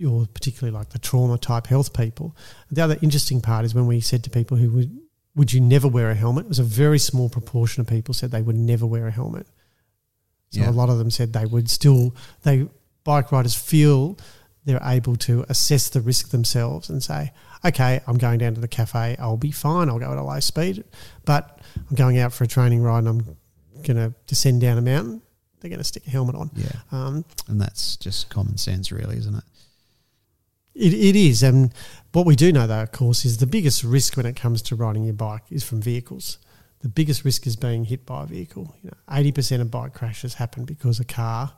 or particularly like the trauma type health people. The other interesting part is when we said to people who would would you never wear a helmet? It was a very small proportion of people said they would never wear a helmet. So Yeah. a lot of them said they would still they bike riders feel they're able to assess the risk themselves and say, okay, I'm going down to the cafe, I'll be fine, I'll go at a low speed, but I'm going out for a training ride and I'm going to descend down a mountain. They're going to stick a helmet on. Yeah, Um, and that's just common sense, really, isn't it? it, it is. And what we do know, though, of course, is the biggest risk when it comes to riding your bike is from vehicles. The biggest risk is being hit by a vehicle. You know, eighty percent of bike crashes happen because a car,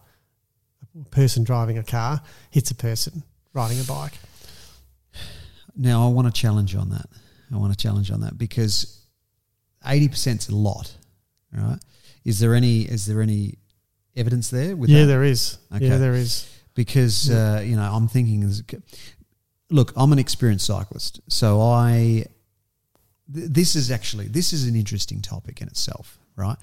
a person driving a car, hits a person riding a bike. Now I want to challenge on that. I want to challenge on that because eighty percent's a lot, right? Is there any is there any evidence there with yeah, that? there is. Okay. Yeah, there is. because uh, you know I'm thinking. Look, I'm an experienced cyclist, so I. th- This is actually this is an interesting topic in itself, right?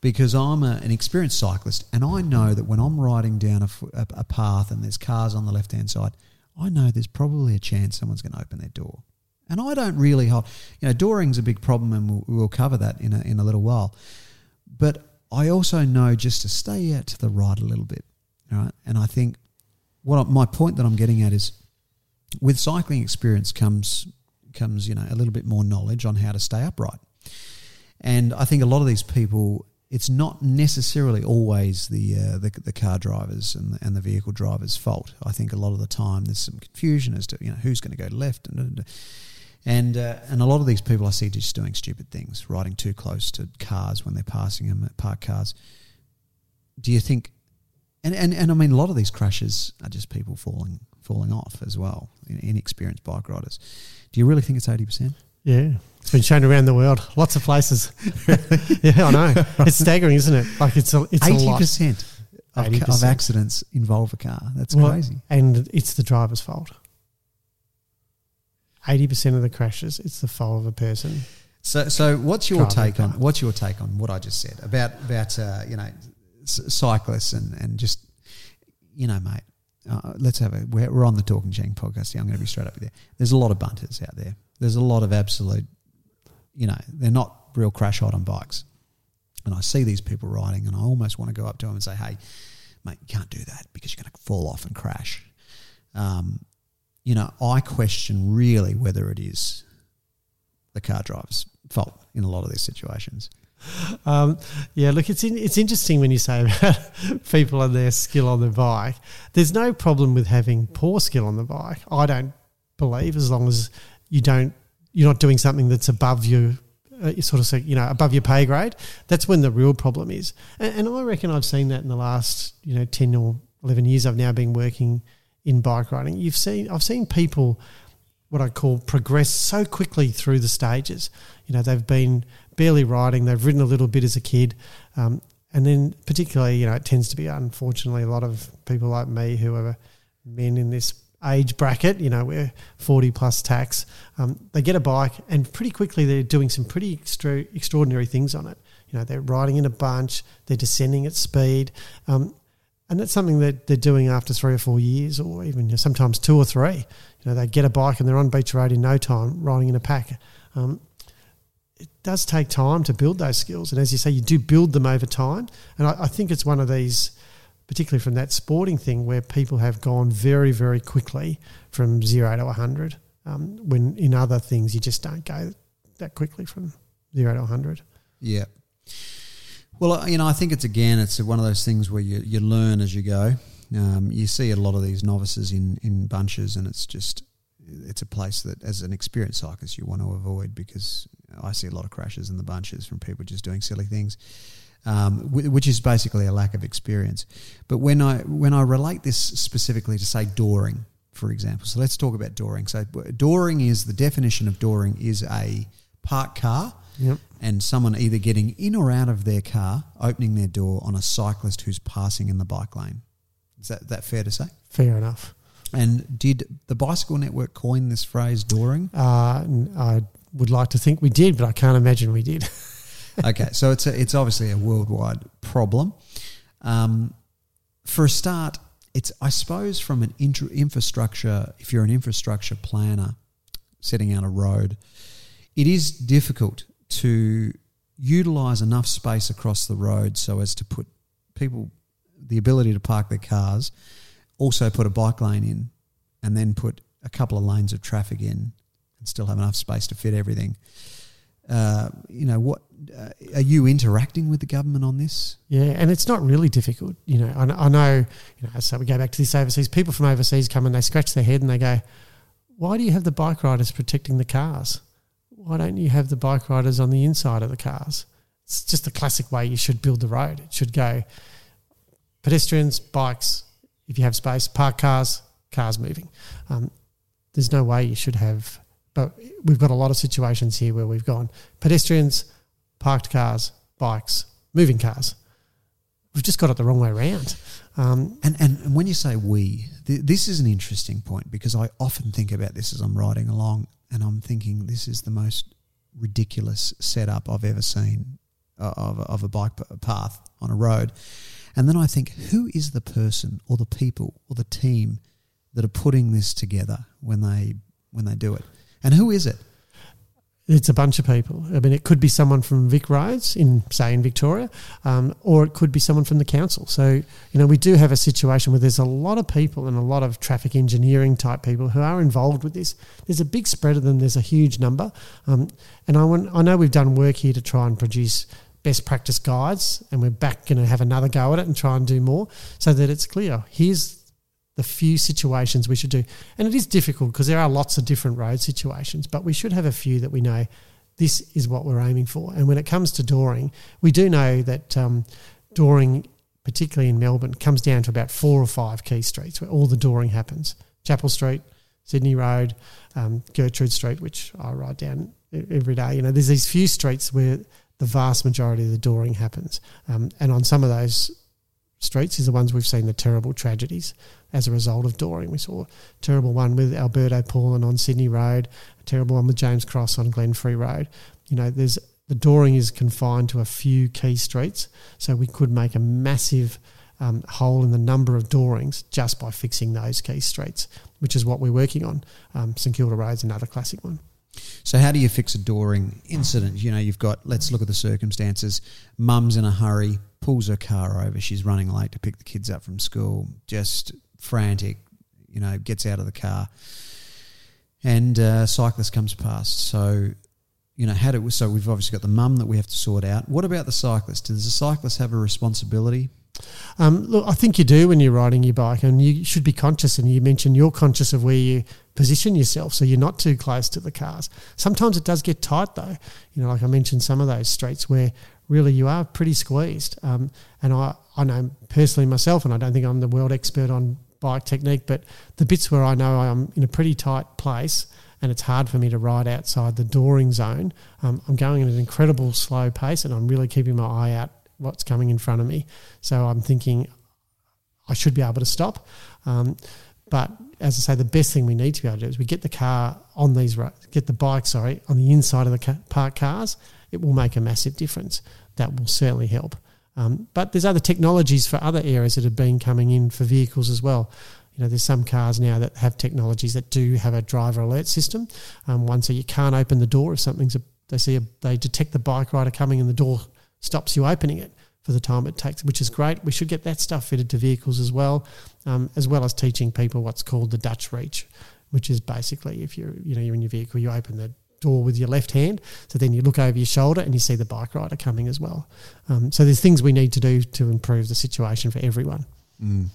Because I'm a, an experienced cyclist, and I know that when I'm riding down a path and there's cars on the left hand side, I know there's probably a chance someone's going to open their door, and I don't really hold. You know, dooring's a big problem, and we'll, we'll cover that in a, in a little while. But I also know just to stay out to the right a little bit, right? And I think what I, my point that I'm getting at is, with cycling experience comes comes you know a little bit more knowledge on how to stay upright, and I think a lot of these people. It's not necessarily always the, uh, the the car drivers and the, and the vehicle drivers' fault. I think a lot of the time there's some confusion as to you know who's going to go left and and uh, and a lot of these people I see just doing stupid things, riding too close to cars when they're passing them at parked cars. Do you think? And, and and I mean, a lot of these crashes are just people falling falling off as well, inexperienced bike riders. Do you really think it's eighty percent? Yeah, it's been shown around the world, lots of places. yeah, I know. It's staggering, isn't it? Like it's a it's eighty percent of, of accidents involve a car. That's Well, crazy. And it's the driver's fault. 80% of the crashes, it's the fault of a person. So, so what's your Driving take on car. what's your take on what I just said about about uh, you know c- cyclists and and just you know, mate. Uh, let's have a. We're, we're on the Talking Chang podcast. Yeah, I'm going to be straight up with you. There's a lot of bunters out there. There's a lot of absolute. You know, they're not real crash hot on bikes, and I see these people riding, and I almost want to go up to them and say, "Hey, mate, you can't do that because you're going to fall off and crash." Um, you know, I question really whether it is the car driver's fault in a lot of these situations. Um, yeah, look, it's in, it's interesting when you say about people and their skill on the bike. There's no problem with having poor skill on the bike. I don't believe as long as you don't you're not doing something that's above your uh, you sort of you know, above your pay grade, that's when the real problem is. And, and I reckon I've seen that in the last, you know, 10 or 11 years I've now been working in bike riding. You've seen, I've seen people, what I call progress so quickly through the stages. You know, they've been barely riding, they've ridden a little bit as a kid. Um, and then, particularly, you know, it tends to be unfortunately a lot of people like me who are men in this age bracket, you know, we're 40 plus tax, um, they get a bike and pretty quickly they're doing some pretty extra, extraordinary things on it. You know, they're riding in a bunch, they're descending at speed. Um, and that's something that they're doing after three or four years, or even sometimes two or three. You know, they get a bike and they're on beach road in no time, riding in a pack. Um, it does take time to build those skills, and as you say, you do build them over time. And I, I think it's one of these particularly from that sporting thing where people have gone very, very quickly from zero to 100. Um, when in other things, you just don't go that quickly from zero to 100. Yeah. Well, you know, I think it's again, it's one of those things where you, you learn as you go. Um, you see a lot of these novices in, in bunches, and it's just, it's a place that, as an experienced cyclist, you want to avoid because I see a lot of crashes in the bunches from people just doing silly things um, which is basically a lack of experience. But when I when I relate this specifically to say dooring, for example, so let's talk about dooring. So dooring is the definition of dooring is a parked car. Yep. And someone either getting in or out of their car, opening their door on a cyclist who's passing in the bike lane. Is that, that fair to say? Fair enough. And did the Bicycle Network coin this phrase dooring? Uh, I would like to think we did, but I can't imagine we did. okay, so it's a, it's obviously a worldwide problem. Um, for a start, it's I suppose from an intra- infrastructure. If you're an infrastructure planner setting out a road, it is difficult to utilize enough space across the road so as to put people the ability to park their cars, also put a bike lane in, and then put a couple of lanes of traffic in, and still have enough space to fit everything. Uh, you know, what uh, are you interacting with the government on this? Yeah, and it's not really difficult. You know, I, I know. You know, so we go back to this overseas. People from overseas come and they scratch their head and they go, "Why do you have the bike riders protecting the cars? Why don't you have the bike riders on the inside of the cars?" It's just the classic way you should build the road. It should go pedestrians, bikes. If you have space, park cars, cars moving. Um, there's no way you should have but we've got a lot of situations here where we've gone pedestrians, parked cars, bikes, moving cars. We've just got it the wrong way around. Um, and, and when you say we, th- this is an interesting point because I often think about this as I'm riding along and I'm thinking this is the most ridiculous setup I've ever seen uh, of, of a bike path on a road. And then I think, who is the person or the people or the team that are putting this together when they when they do it? And who is it? It's a bunch of people. I mean, it could be someone from Vic Roads in, say, in Victoria, um, or it could be someone from the council. So, you know, we do have a situation where there's a lot of people and a lot of traffic engineering type people who are involved with this. There's a big spread of them. There's a huge number, um, and I, want, I know we've done work here to try and produce best practice guides, and we're back going to have another go at it and try and do more, so that it's clear. Here's the few situations we should do. And it is difficult because there are lots of different road situations, but we should have a few that we know this is what we're aiming for. And when it comes to dooring, we do know that um, dooring, particularly in Melbourne, comes down to about four or five key streets where all the dooring happens Chapel Street, Sydney Road, um, Gertrude Street, which I ride down every day. You know, there's these few streets where the vast majority of the dooring happens. Um, and on some of those streets is the ones we've seen the terrible tragedies as a result of dooring. We saw a terrible one with Alberto Paulon on Sydney Road, a terrible one with James Cross on Glenferrie Road. You know, there's the dooring is confined to a few key streets, so we could make a massive um, hole in the number of doorings just by fixing those key streets, which is what we're working on. Um, St Kilda Road's another classic one. So, how do you fix a dooring incident? You know, you've got, let's look at the circumstances. Mum's in a hurry, pulls her car over. She's running late to pick the kids up from school, just frantic, you know, gets out of the car. And uh, cyclist comes past. So, you know, how do so we've obviously got the mum that we have to sort out. What about the cyclist? Does the cyclist have a responsibility? Um, look, I think you do when you're riding your bike, and you should be conscious. And you mentioned you're conscious of where you position yourself so you're not too close to the cars. Sometimes it does get tight though. You know, like I mentioned, some of those streets where really you are pretty squeezed. Um, and I, I know personally myself, and I don't think I'm the world expert on bike technique, but the bits where I know I'm in a pretty tight place and it's hard for me to ride outside the dooring zone, um, I'm going at an incredible slow pace and I'm really keeping my eye out what's coming in front of me. So I'm thinking I should be able to stop. Um, but as I say, the best thing we need to be able to do is we get the car on these roads, get the bike, sorry, on the inside of the car, parked cars. It will make a massive difference. That will certainly help. Um, but there's other technologies for other areas that have been coming in for vehicles as well. You know, there's some cars now that have technologies that do have a driver alert system. Um, one so you can't open the door if something's a, they see a, they detect the bike rider coming and the door stops you opening it for the time it takes, which is great. We should get that stuff fitted to vehicles as well, um, as well as teaching people what's called the Dutch reach, which is basically if you're you know you're in your vehicle, you open the door with your left hand, so then you look over your shoulder and you see the bike rider coming as well. Um, so there's things we need to do to improve the situation for everyone. Mm.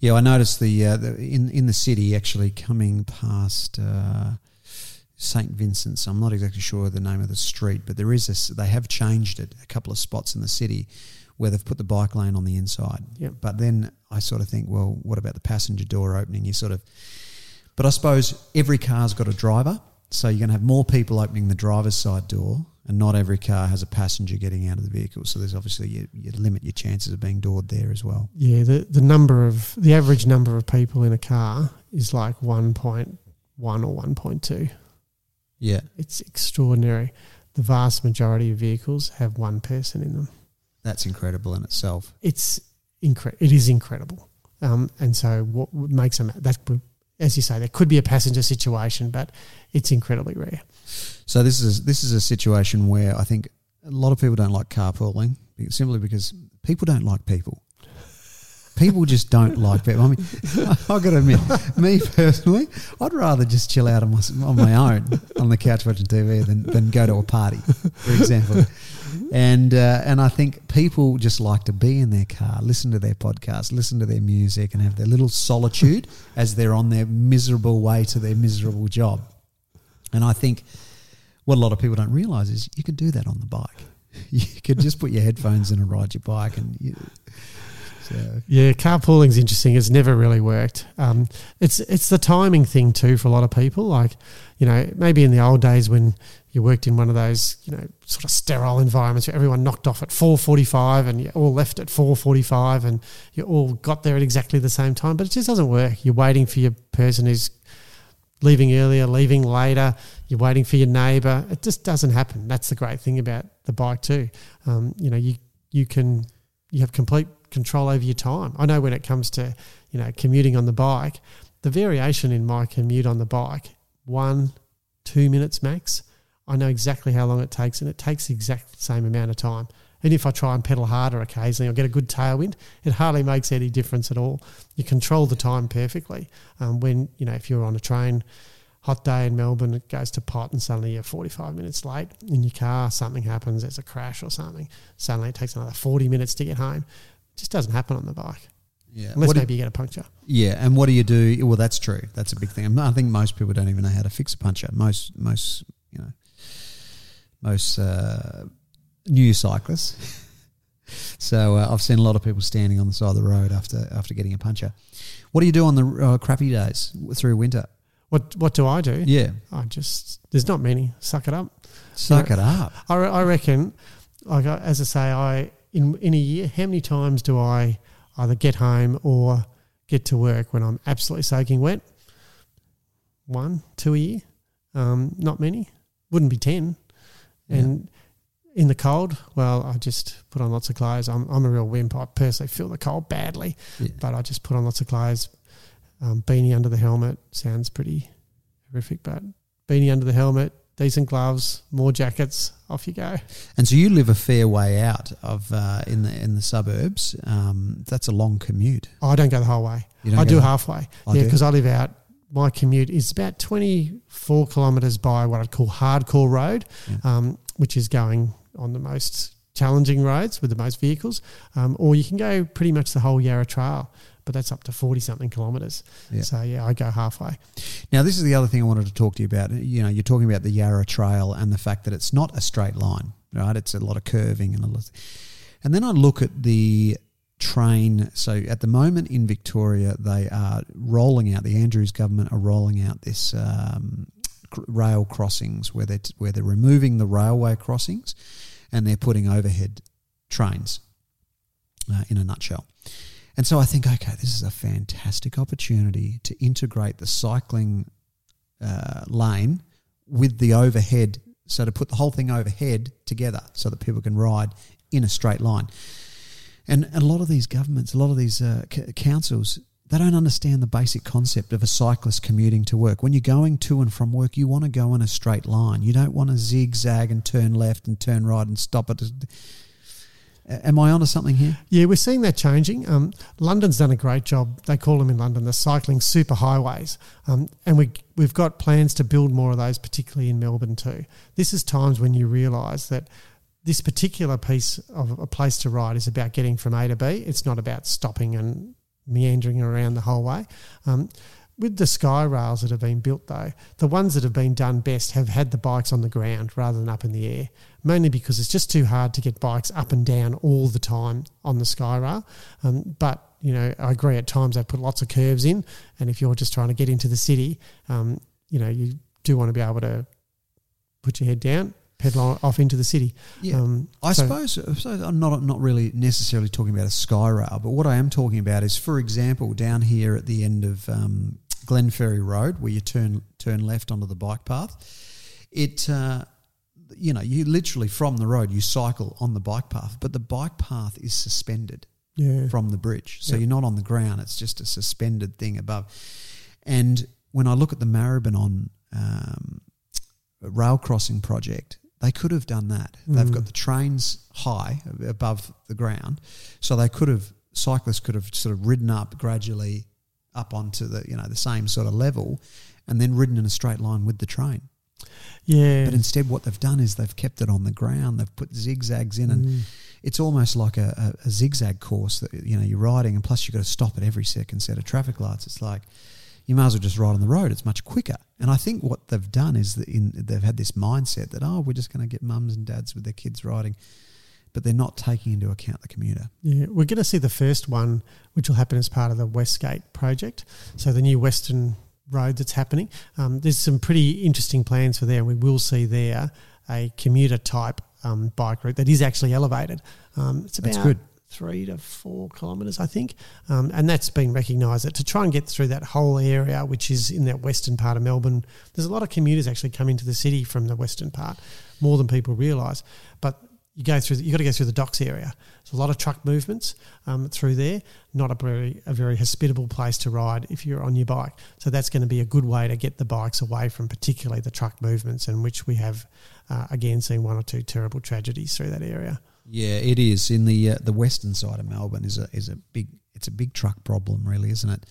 Yeah, I noticed the, uh, the, in in the city actually coming past. Uh, St Vincent's. I'm not exactly sure the name of the street, but there is a. They have changed it a couple of spots in the city where they've put the bike lane on the inside. Yep. But then I sort of think, well, what about the passenger door opening? You sort of, but I suppose every car's got a driver, so you're going to have more people opening the driver's side door, and not every car has a passenger getting out of the vehicle. So there's obviously you, you limit your chances of being doored there as well. Yeah, the the number of the average number of people in a car is like one point one or one point two. Yeah, It's extraordinary. The vast majority of vehicles have one person in them. That's incredible in itself. It's incre- It is incredible. Um, and so what makes them that as you say, there could be a passenger situation, but it's incredibly rare. So this is this is a situation where I think a lot of people don't like carpooling simply because people don't like people. People just don't like people. I mean, I've got to admit, me personally, I'd rather just chill out on my, on my own on the couch watching TV than, than go to a party, for example. And uh, and I think people just like to be in their car, listen to their podcast, listen to their music, and have their little solitude as they're on their miserable way to their miserable job. And I think what a lot of people don't realise is you can do that on the bike. You could just put your headphones in and ride your bike, and you, so Yeah, carpooling's interesting. It's never really worked. Um, it's it's the timing thing too for a lot of people. Like, you know, maybe in the old days when you worked in one of those, you know, sort of sterile environments where everyone knocked off at four forty five and you all left at four forty five and you all got there at exactly the same time. But it just doesn't work. You're waiting for your person who's leaving earlier, leaving later. You're waiting for your neighbour. It just doesn't happen. That's the great thing about the bike too. Um, you know, you you can you have complete control over your time. I know when it comes to you know commuting on the bike, the variation in my commute on the bike one two minutes max. I know exactly how long it takes, and it takes the exact same amount of time. And if I try and pedal harder occasionally, I'll get a good tailwind. It hardly makes any difference at all. You control the time perfectly. Um, when you know if you're on a train, hot day in Melbourne, it goes to pot, and suddenly you're 45 minutes late in your car. Something happens, there's a crash or something. Suddenly it takes another 40 minutes to get home. Just doesn't happen on the bike yeah. unless What maybe you get a puncture. yeah, and what do you do? Well, that's true. That's a big thing. I think most people don't even know how to fix a puncture. Most most you know most uh, new cyclists. so uh, I've seen a lot of people standing on the side of the road after after getting a puncture. What do you do on the uh, crappy days through winter? What what do I do? Yeah, I just there's not many. Suck it up. suck it up. I, re- I reckon, like I- as I say, I in in a year, how many times do I either get home or get to work when I'm absolutely soaking wet? One, two a year. Um, not many. Wouldn't be ten. And in the cold, well, I just put on lots of clothes. I'm I'm a real wimp. I personally feel the cold badly, Yeah. but I just put on lots of clothes. Um, beanie under the helmet sounds pretty horrific, but beanie under the helmet, decent gloves, more jackets, off you go. And so you live a fair way out of uh, in the in the suburbs. Um, that's a long commute. I don't go the whole way. I do halfway. I yeah, because I live out. My commute is about 24 kilometres by what I'd call hardcore road, um, which is going on the most challenging roads with the most vehicles. Um, or you can go pretty much the whole Yarra Trail. But that's up to 40 something kilometres. Yeah. So, yeah, I go halfway. Now, this is the other thing I wanted to talk to you about. You know, you're talking about the Yarra Trail and the fact that it's not a straight line, right? It's a lot of curving and a lot. And then I look at the train. So at the moment in Victoria, they are rolling out. The Andrews government are rolling out this um, cr- rail crossings where they where they're removing the railway crossings, and they're putting overhead trains. Uh, in a nutshell. And so I think, okay, this is a fantastic opportunity to integrate the cycling uh, lane with the overhead. So to put the whole thing overhead together so that people can ride in a straight line. And, a lot of these governments, a lot of these uh, c- councils, they don't understand the basic concept of a cyclist commuting to work. When you're going to and from work, you want to go in a straight line. You don't want to zigzag and turn left and turn right and stop at. Am I onto something here? Yeah, we're seeing that changing. Um, London's done a great job. They call them in London the cycling superhighways, um, and we we've got plans to build more of those, particularly in Melbourne too. This is times when you realise that this particular piece of a place to ride is about getting from A to B. It's not about stopping and meandering around the whole way. Um, with the sky rails that have been built, though, the ones that have been done best have had the bikes on the ground rather than up in the air, mainly because it's just too hard to get bikes up and down all the time on the sky rail. Um, but, you know, I agree at times they put lots of curves in, and if you're just trying to get into the city, um, you know, you do want to be able to put your head down, pedal off into the city. Yeah. Um, I so- suppose, I suppose I'm not not really necessarily talking about a sky rail, but what I am talking about is, for example, down here at the end of um, Glenferrie Road, where you turn turn left onto the bike path, it uh, you know you literally from the road you cycle on the bike path, but the bike path is suspended Yeah. from the bridge, so Yeah. you're not on the ground; it's just a suspended thing above. And when I look at the Maribyrnong um, rail crossing project, they could have done that. They've Mm. got the trains high above the ground, so they could have cyclists could have sort of ridden up gradually up onto the you know the same sort of level, and then ridden in a straight line with the train. Yeah. But instead, what they've done is they've kept it on the ground. They've put zigzags in, and Mm. it's almost like a, a, a zigzag course that you know you're riding, and plus you've got to stop at every second set of traffic lights. It's like you might as well just ride on the road. It's much quicker. And I think what they've done is that in, they've had this mindset that oh, we're just going to get mums and dads with their kids riding, but they're not taking into account the commuter. Yeah, we're going to see the first one, which will happen as part of the Westgate project. So the new Western Road that's happening. Um, there's some pretty interesting plans for there. We will see there a commuter type um, bike route that is actually elevated. Um, it's about That's good. three to four kilometres, I think, um, and that's been recognised. That to try and get through that whole area, which is in that western part of Melbourne, there's a lot of commuters actually come into the city from the western part, more than people realise. But you go through, you got to go through the docks area. There's a lot of truck movements um, through there. Not a very a very hospitable place to ride if you're on your bike. So that's going to be a good way to get the bikes away from particularly the truck movements, in which we have uh, again seen one or two terrible tragedies through that area. Yeah, it is in the uh, the western side of Melbourne is a is a big it's a big truck problem, really, isn't it?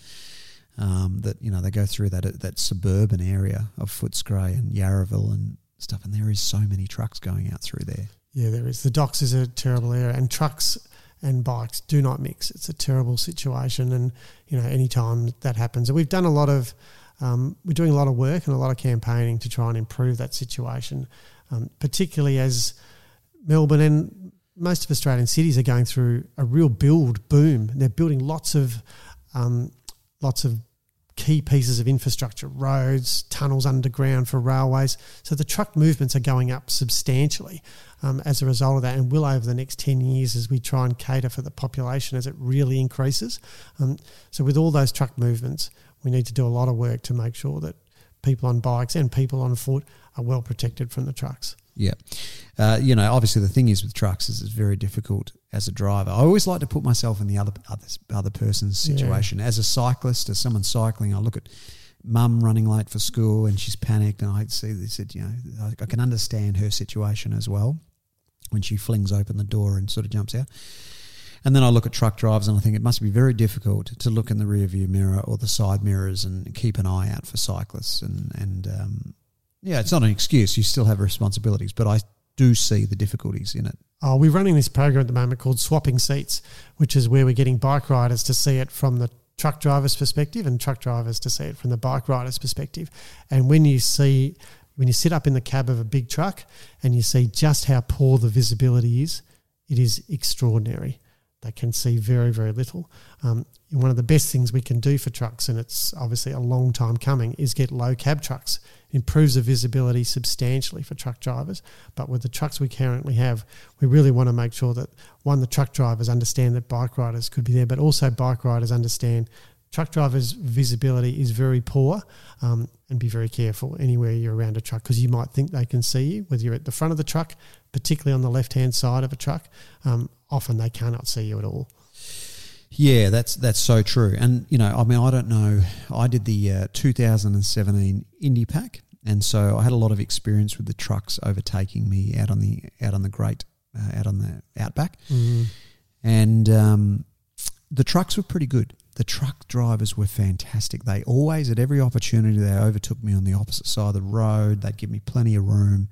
Um, that you know they go through that that suburban area of Footscray and Yarraville and stuff, and there is so many trucks going out through there. Yeah, there is. The docks is a terrible area, and trucks and bikes do not mix. It's a terrible situation, and you know, anytime that happens, and we've done a lot of, um, we're doing a lot of work and a lot of campaigning to try and improve that situation, um, particularly as Melbourne and most of Australian cities are going through a real build boom. They're building lots of, um, lots of key pieces of infrastructure, roads, tunnels underground for railways. So the truck movements are going up substantially um, as a result of that, and will over the next 10 years as we try and cater for the population as it really increases. Um, so, with all those truck movements, we need to do a lot of work to make sure that people on bikes and people on foot are well protected from the trucks. Yeah, uh, you know, obviously the thing is with trucks is it's very difficult as a driver. I always like to put myself in the other other, other person's Yeah. situation. As a cyclist, as someone cycling, I look at mum running late for school and she's panicked, and I see this. You know, I, I can understand her situation as well when she flings open the door and sort of jumps out. And then I look at truck drivers and I think it must be very difficult to look in the rear view mirror or the side mirrors and keep an eye out for cyclists. And, and um, yeah, it's not an excuse. You still have responsibilities, but I do see the difficulties in it. Oh, we're running this program at the moment called Swapping Seats, which is where we're getting bike riders to see it from the truck driver's perspective and truck drivers to see it from the bike rider's perspective. And when you see, when you sit up in the cab of a big truck and you see just how poor the visibility is, it is extraordinary. They can see very, very little. Um, one of the best things we can do for trucks, and it's obviously a long time coming, is get low cab trucks. It improves the visibility substantially for truck drivers. But with the trucks we currently have, we really want to make sure that one, the truck drivers understand that bike riders could be there, but also bike riders understand truck drivers' visibility is very poor. Um, and be very careful anywhere you're around a truck because you might think they can see you, whether you're at the front of the truck, particularly on the left hand side of a truck. Um, often they cannot see you at all. Yeah, that's that's so true. And you know, I mean, I don't know. I did the uh, 2017 Indy Pack, and so I had a lot of experience with the trucks overtaking me out on the out on the Great, uh, out on the Outback, Mm. and um, the trucks were pretty good. The truck drivers were fantastic. They always, at every opportunity, they overtook me on the opposite side of the road. They'd give me plenty of room,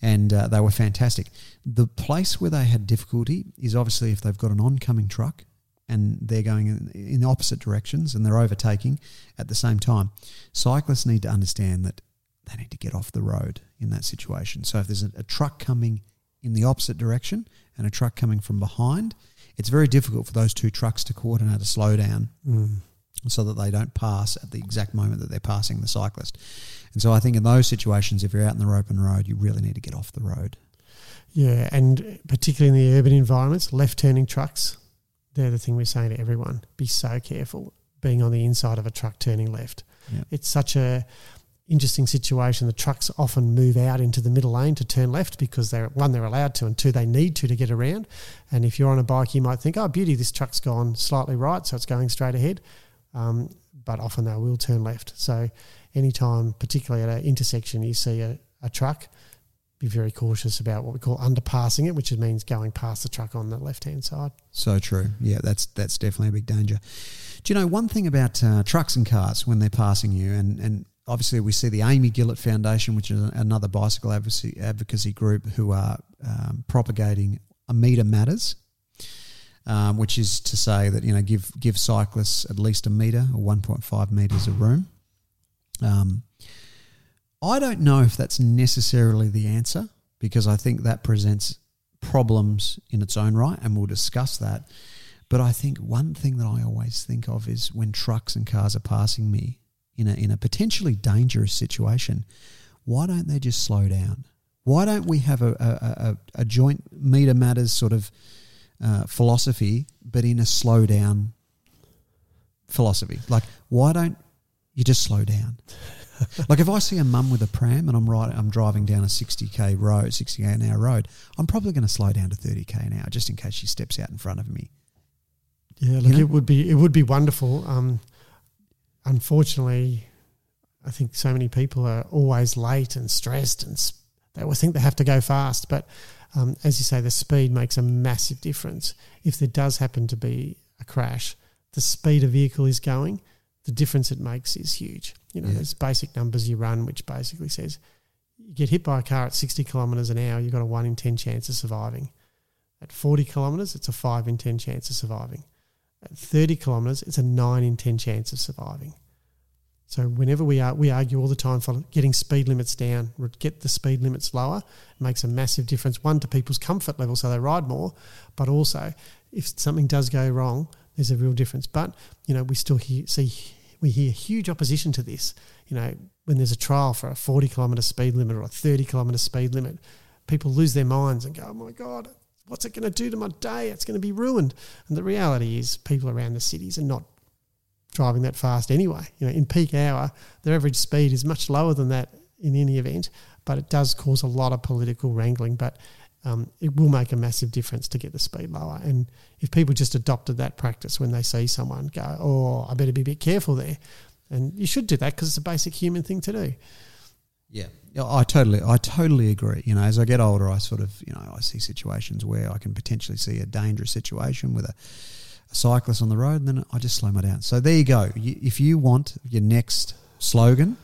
and uh, they were fantastic. The place where they had difficulty is obviously if they've got an oncoming truck and they're going in, in opposite directions and they're overtaking at the same time. Cyclists need to understand that they need to get off the road in that situation. So if there's a, a truck coming in the opposite direction and a truck coming from behind, it's very difficult for those two trucks to coordinate a slowdown Mm. So that they don't pass at the exact moment that they're passing the cyclist. And so I think in those situations, if you're out in the open road, you really need to get off the road. Yeah, and particularly in the urban environments, left turning trucks, they're the thing we're saying to everyone. Be so careful being on the inside of a truck turning left. Yeah. It's such a interesting situation. The trucks often move out into the middle lane to turn left because they're one, they're allowed to, and two, they need to to get around. And if you're on a bike, you might think, oh, beauty, this truck's gone slightly right, so it's going straight ahead. Um, but often they will turn left. So anytime, particularly at an intersection, you see a, a truck, be very cautious about what we call underpassing it, which means going past the truck on the left hand side. So true. Yeah, that's that's definitely a big danger. Do you know one thing about uh, trucks and cars when they're passing you, and and obviously we see the Amy Gillett Foundation, which is another bicycle advocacy, advocacy group, who are um, propagating a meter matters, um, which is to say that you know give give cyclists at least a meter or one point five meters of room. Um, I don't know if that's necessarily the answer because I think that presents problems in its own right, and we'll discuss that. But I think one thing that I always think of is when trucks and cars are passing me in a in a potentially dangerous situation, why don't they just slow down? Why don't we have a a, a, a joint meter matters sort of uh, philosophy, but in a slow down philosophy? Like, why don't you just slow down? like if I see a mum with a pram and I'm right, I'm driving down a 60k road, 60k an hour road, I'm probably going to slow down to 30k an hour just in case she steps out in front of me. Yeah, look, You know? it would be it would be wonderful. Um, unfortunately, I think so many people are always late and stressed, and s- they always think they have to go fast. But um, as you say, the speed makes a massive difference. If there does happen to be a crash, the speed a vehicle is going, the difference it makes is huge. You know, Yeah. there's basic numbers you run, which basically says you get hit by a car at 60 kilometres an hour, you've got a one in 10 chance of surviving. At 40 kilometres, it's a five in 10 chance of surviving. At 30 kilometres, it's a 9 in 10 chance of surviving. So whenever we are, we argue all the time for getting speed limits down, get the speed limits lower. It makes a massive difference. One to people's comfort level, so they ride more, but also if something does go wrong, there's a real difference. But you know, we still hear, see we hear huge opposition to this. You know, when there's a trial for a 40 kilometre speed limit or a 30 kilometre speed limit, people lose their minds and go, "Oh my god, what's it going to do to my day? It's going to be ruined." And the reality is, people around the cities are not driving that fast anyway. You know, in peak hour, their average speed is much lower than that in any event, but it does cause a lot of political wrangling. But um, it will make a massive difference to get the speed lower. And if people just adopted that practice when they see someone go, "Oh, I better be a bit careful there," and you should do that because it's a basic human thing to do. Yeah, I totally, I totally agree. You know, as I get older, I sort of, you know, I see situations where I can potentially see a dangerous situation with a, a cyclist on the road, and then I just slow my down. So there you go. You, if you want your next slogan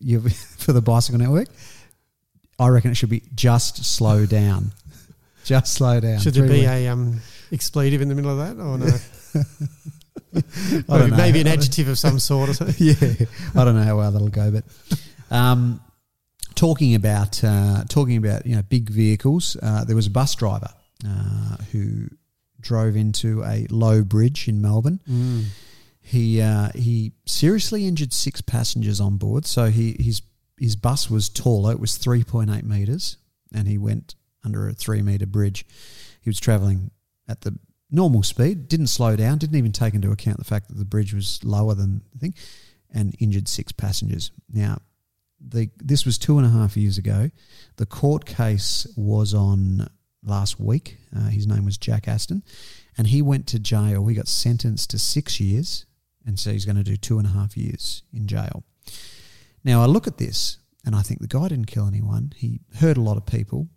you, for the bicycle network, I reckon it should be just slow down. just slow down. Should there Three be words. a um, expletive in the middle of that or no? I don't know. maybe an adjective of some sort. Or something. yeah, I don't know how well that'll go, but um, talking about uh, talking about you know big vehicles, uh, there was a bus driver uh, who drove into a low bridge in Melbourne. Mm. He uh, he seriously injured six passengers on board. So he his his bus was taller; it was three point eight meters, and he went under a three meter bridge. He was travelling at the normal speed, didn't slow down, didn't even take into account the fact that the bridge was lower than the thing, and injured six passengers. Now, the this was two and a half years ago. The court case was on last week. Uh, his name was Jack Aston, and he went to jail. He got sentenced to six years, and so he's going to do two and a half years in jail. Now, I look at this, and I think the guy didn't kill anyone. He hurt a lot of people.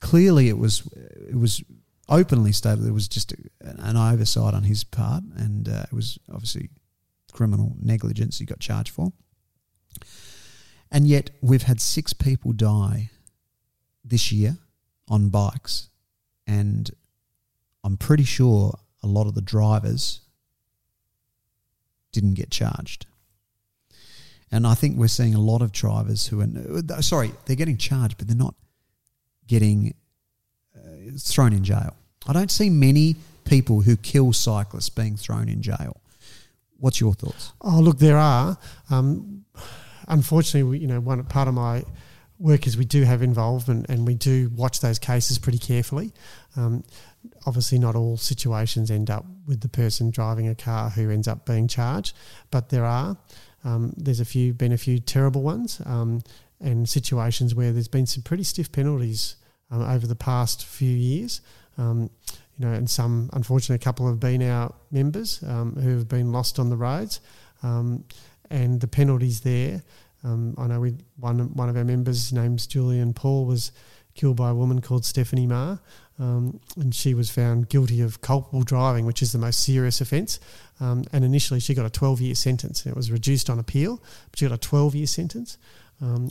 Clearly, it was it was openly stated it was just an oversight on his part, and uh, it was obviously criminal negligence he got charged for. And yet, we've had six people die this year on bikes, and I'm pretty sure a lot of the drivers didn't get charged. And I think we're seeing a lot of drivers who are sorry, they're getting charged, but they're not getting uh, thrown in jail. I don't see many people who kill cyclists being thrown in jail. What's your thoughts? Oh, look, there are. Um, unfortunately, we, you know, one part of my work is we do have involvement and we do watch those cases pretty carefully. Um, obviously, not all situations end up with the person driving a car who ends up being charged, but there are. Um, there's a few been a few terrible ones um, and situations where there's been some pretty stiff penalties um, over the past few years. Um, you know, and some, unfortunately, a couple have been our members um, who have been lost on the roads, and the penalties there. I know we one one of our members, name's Julian Paul, was killed by a woman called Stephanie Ma, um, and she was found guilty of culpable driving, which is the most serious offence. Um, and initially, she got a 12 year sentence. It was reduced on appeal, but she got a 12 year sentence.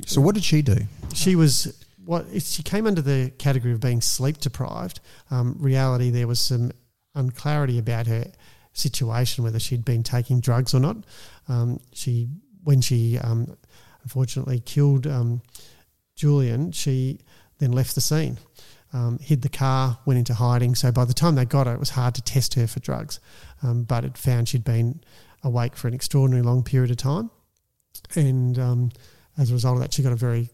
so, what did she do? She was what she came under the category of being sleep deprived. Um, reality, there was some unclarity about her situation, whether she'd been taking drugs or not. Um, she, when she um, unfortunately killed um, Julian, she then left the scene, um, hid the car, went into hiding. So by the time they got her, it was hard to test her for drugs, um, but it found she'd been awake for an extraordinarily long period of time, and as a result of that, she got a very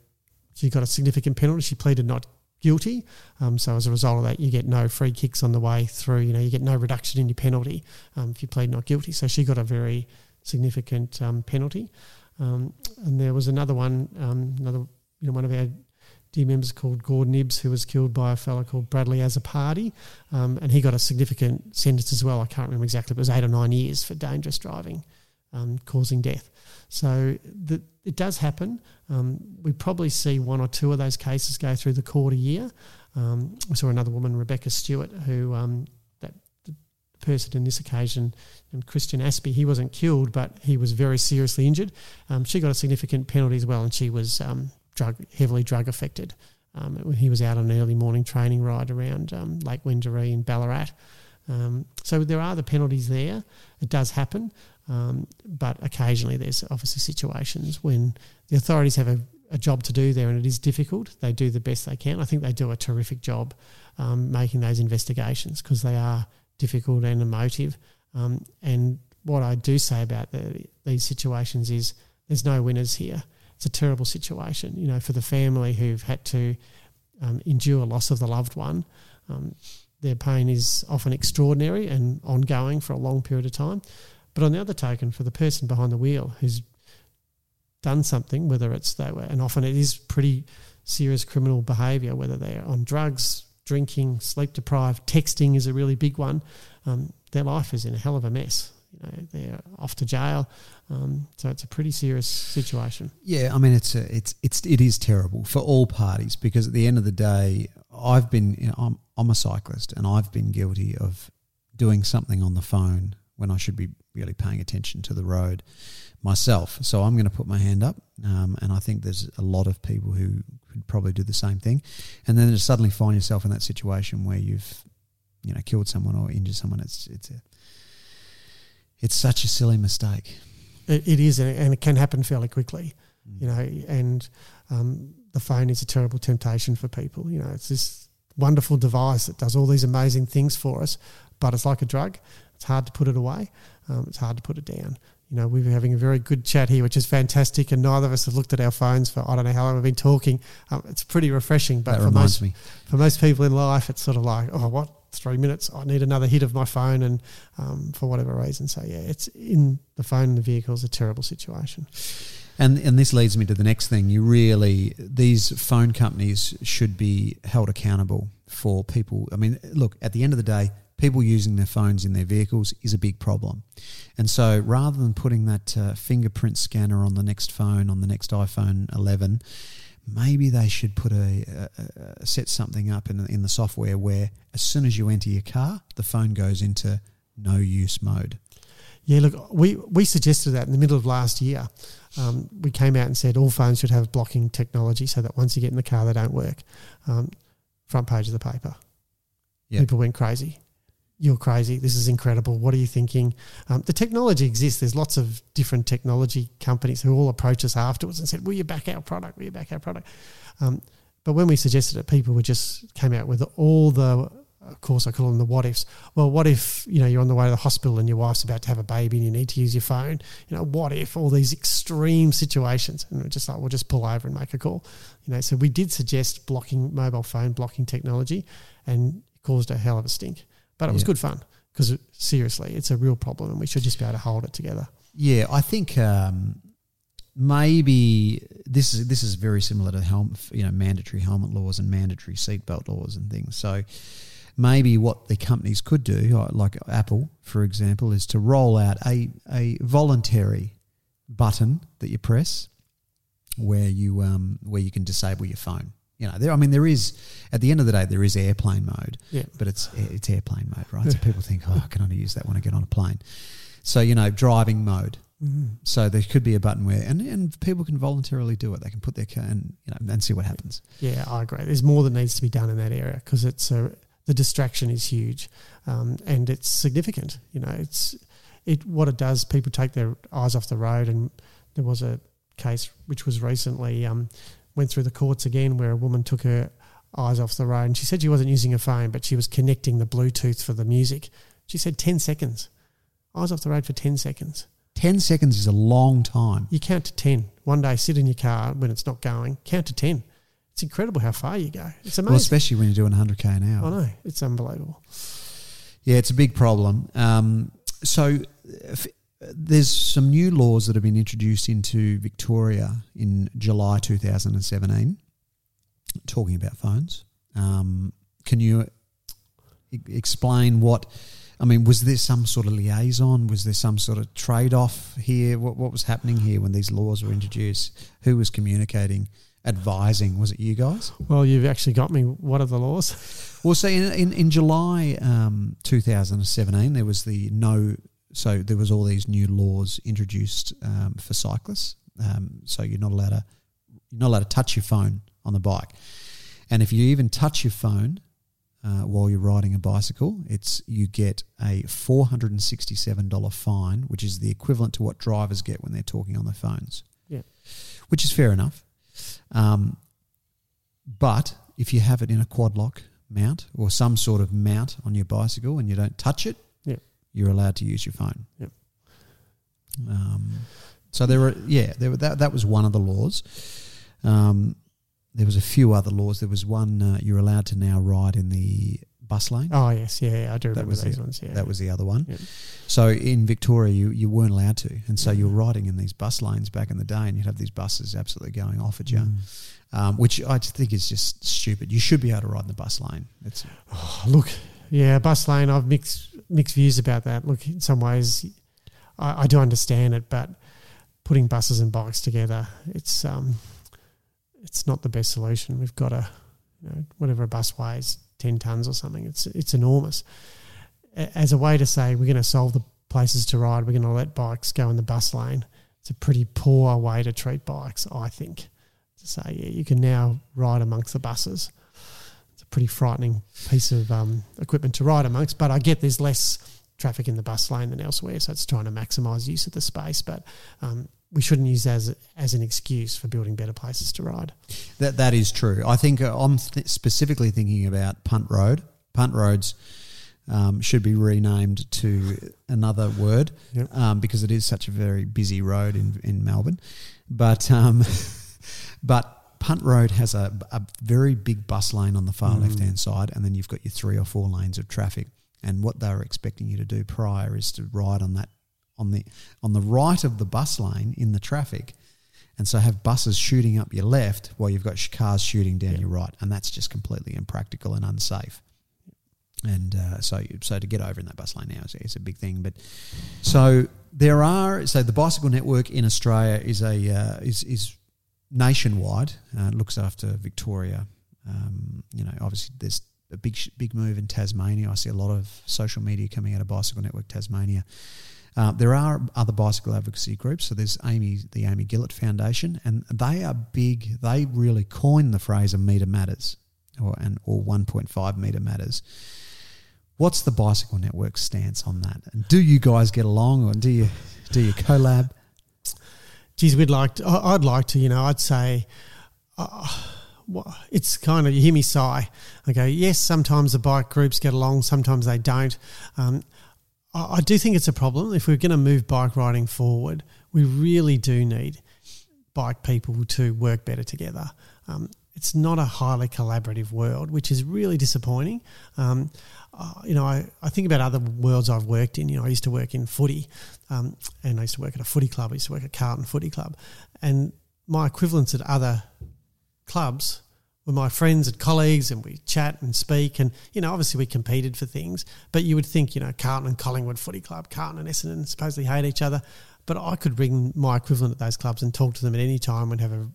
she got a significant penalty. She pleaded not guilty. Um, so as a result of that, you get no free kicks on the way through. You know, you get no reduction in your penalty um, if you plead not guilty. So she got a very significant um, penalty. Um, and there was another one, um, another you know one of our dear members called Gordon Ibbs, who was killed by a fellow called Bradley Azzopardi, um, and he got a significant sentence as well. I can't remember exactly, but it was eight or nine years for dangerous driving, causing death. So the, it does happen. Um, we probably see one or two of those cases go through the court a year. Um, we saw another woman, Rebecca Stewart, who um, that person in this occasion, Christian Aspie, he wasn't killed, but he was very seriously injured. Um, she got a significant penalty as well, and she was um, drug heavily drug affected. Um, he was out on an early morning training ride around Lake Wendouree in Ballarat. so there are the penalties there. It does happen. Um, but occasionally there's obviously situations when the authorities have a, a, job to do there and it is difficult. They do the best they can. I think they do a terrific job um, making those investigations because they are difficult and emotive. Um, and what I do say about the, these situations is there's no winners here. It's a terrible situation, you know, for the family who've had to um, endure loss of the loved one. Um, their pain is often extraordinary and ongoing for a long period of time. But on the other token, for the person behind the wheel who's done something, whether it's they were, and often it is pretty serious criminal behaviour, whether they're on drugs, drinking, sleep deprived, texting is a really big one. Um, their life is in a hell of a mess. You know, they're off to jail, um, so it's a pretty serious situation. Yeah, I mean, it's a, it's it's it is terrible for all parties because at the end of the day, I've been you know, I'm I'm a cyclist and I've been guilty of doing something on the phone when I should be really paying attention to the road myself. So I'm going to put my hand up, um, and I think there's a lot of people who could probably do the same thing, and then to suddenly find yourself in that situation where you've, you know, killed someone or injured someone. It's it's a It's such a silly mistake. It, it is, and it can happen fairly quickly. You know, and um, the phone is a terrible temptation for people. You know, it's this wonderful device that does all these amazing things for us, but it's like a drug. It's hard to put it away. Um, it's hard to put it down. You know, we were having a very good chat here, which is fantastic, and neither of us have looked at our phones for I don't know how long we've been talking. Um, it's pretty refreshing, but that for most me. for most people in life, it's sort of like, oh, what three minutes? I need another hit of my phone, and um, for whatever reason, so yeah, it's in the phone in the vehicle is a terrible situation. And and this leads me to the next thing. You really these phone companies should be held accountable for people. I mean, look, at the end of the day, people using their phones in their vehicles is a big problem. And so rather than putting that uh, fingerprint scanner on the next phone, on the next iPhone 11, maybe they should put a, a, a set something up in, in the software where as soon as you enter your car, the phone goes into no use mode. Yeah, look, we, we suggested that in the middle of last year. Um, we came out and said all phones should have blocking technology so that once you get in the car, they don't work. Um, front page of the paper. Yeah. People went crazy. You're crazy. This is incredible. What are you thinking? Um, the technology exists. There's lots of different technology companies who all approach us afterwards and said, "Will you back our product? Will you back our product?" Um, but when we suggested it, people would just came out with all the of course, I call them the what ifs. Well, what if you know you're on the way to the hospital and your wife's about to have a baby and you need to use your phone? You know, what if all these extreme situations? And we're just like, we'll just pull over and make a call. You know, so we did suggest blocking mobile phone blocking technology, and caused a hell of a stink. But it was Yeah. good fun because seriously, it's a real problem, and we should just be able to hold it together. Yeah, I think um, maybe this is this is very similar to helm, you know, mandatory helmet laws and mandatory seatbelt laws and things. So maybe what the companies could do, uh, like Apple, for example, is to roll out a a voluntary button that you press where you um, where you can disable your phone. You know, there. I mean, there is at the end of the day, there is airplane mode, Yeah. but it's it's airplane mode, right? So people think, oh, I can only use that when I get on a plane. So you know, driving mode. So there could be a button where, and, and people can voluntarily do it. They can put their car and you know and see what happens. Yeah, I agree. There's more that needs to be done in that area because it's a, the distraction is huge, um, and it's significant. You know, it's it what it does. People take their eyes off the road, and there was a case which was recently um, went through the courts again where a woman took her eyes off the road, and she said she wasn't using her phone, but she was connecting the Bluetooth for the music. She said ten seconds, eyes off the road for ten seconds. Ten seconds is a long time. You count to 10. One day, sit in your car when it's not going, count to 10. It's incredible how far you go. It's amazing. Well, especially when you're doing 100k an hour. I know. It's unbelievable. Yeah, it's a big problem. Um, so if, there's some new laws that have been introduced into Victoria in July 2017, talking about phones. Um, can you e- explain what? I mean, was there some sort of liaison? Was there some sort of trade off here? What, what was happening here when these laws were introduced? Who was communicating, advising? Was it you guys? Well, you've actually got me. What are the laws? Well, so in, in, in July um, 2017, there was the no, so there was all these new laws introduced um, for cyclists. Um, so you're not allowed to you're not allowed to touch your phone on the bike, and if you even touch your phone uh, while you're riding a bicycle, it's you get a four hundred and sixty-seven dollar fine, which is the equivalent to what drivers get when they're talking on their phones. Yeah. which is fair enough. Um, but if you have it in a quad lock mount or some sort of mount on your bicycle and you don't touch it. You're allowed to use your phone. Yep. Um, so there were, yeah, there were, that that was one of the laws. Um, there was a few other laws. There was one uh, you're allowed to now ride in the bus lane. Oh, yes. Yeah, yeah, I do remember was these the- ones. Yeah. That was the other one. Yep. So in Victoria, you, you weren't allowed to, and so you were riding in these bus lanes back in the day, and you'd have these buses absolutely going off at you, Mm. um, which I think is just stupid. You should be able to ride in the bus lane. It's Oh, look, yeah, bus lane. I've mixed mixed views about that. Look, in some ways, I, I do understand it, but putting buses and bikes together, it's um, it's not the best solution. We've got a, you know, whatever a bus weighs, ten tons or something. It's it's enormous. As a way to say we're going to solve the places to ride, we're going to let bikes go in the bus lane. It's a pretty poor way to treat bikes, I think. To say, yeah, you can now ride amongst the buses pretty frightening piece of um, equipment to ride amongst. But I get there's less traffic in the bus lane than elsewhere. So it's trying to maximise use of the space, but um, we shouldn't use that as as an excuse for building better places to ride. That that is true. I think uh, I'm th- specifically thinking about Punt Road. Punt roads um, should be renamed to another word Yep. um, because it is such a very busy road in in Melbourne. But um, but Punt Road has a, a very big bus lane on the far Mm. left hand side, and then you've got your three or four lanes of traffic. And what they were expecting you to do prior is to ride on that on the on the right of the bus lane in the traffic, and so have buses shooting up your left while you've got cars shooting down Yeah. your right, and that's just completely impractical and unsafe. And uh, so, so to get over in that bus lane now is, is a big thing. But so there are so the bicycle network in Australia is a uh, is is nationwide. Uh, looks after Victoria. Um, you know, obviously there's a big big move in Tasmania. I see a lot of social media coming out of Bicycle Network Tasmania. Uh, there are other bicycle advocacy groups. So there's Amy, the Amy Gillett Foundation, and they are big. They really coined the phrase "a meter matters," or and or 1.5 meter matters. What's the bicycle network stance on that? And do you guys get along, or do you do you collab? Geez, we'd like to, I'd like to, you know, I'd say, uh, it's kind of, you hear me sigh. Go, yes, sometimes the bike groups get along, sometimes they don't. Um, I, I do think it's a problem. If we're going to move bike riding forward, we really do need bike people to work better together. Um, it's not a highly collaborative world, which is really disappointing. Um, uh, you know, I, I think about other worlds I've worked in. You know, I used to work in footy, um, and I used to work at a footy club. I used to work at Carlton Footy Club, and my equivalents at other clubs were my friends and colleagues, and we chat and speak. And you know, obviously we competed for things, but you would think, you know, Carlton and Collingwood Footy Club, Carlton and Essendon supposedly hate each other, but I could bring my equivalent at those clubs and talk to them at any time and have a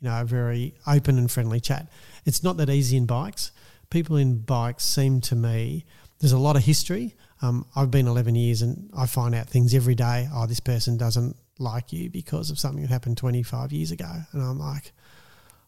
you know a very open and friendly chat. It's not that easy in bikes. People in bikes seem to me there's a lot of history. Um, I've been 11 years and I find out things every day. Oh, this person doesn't like you because of something that happened 25 years ago, and I'm like,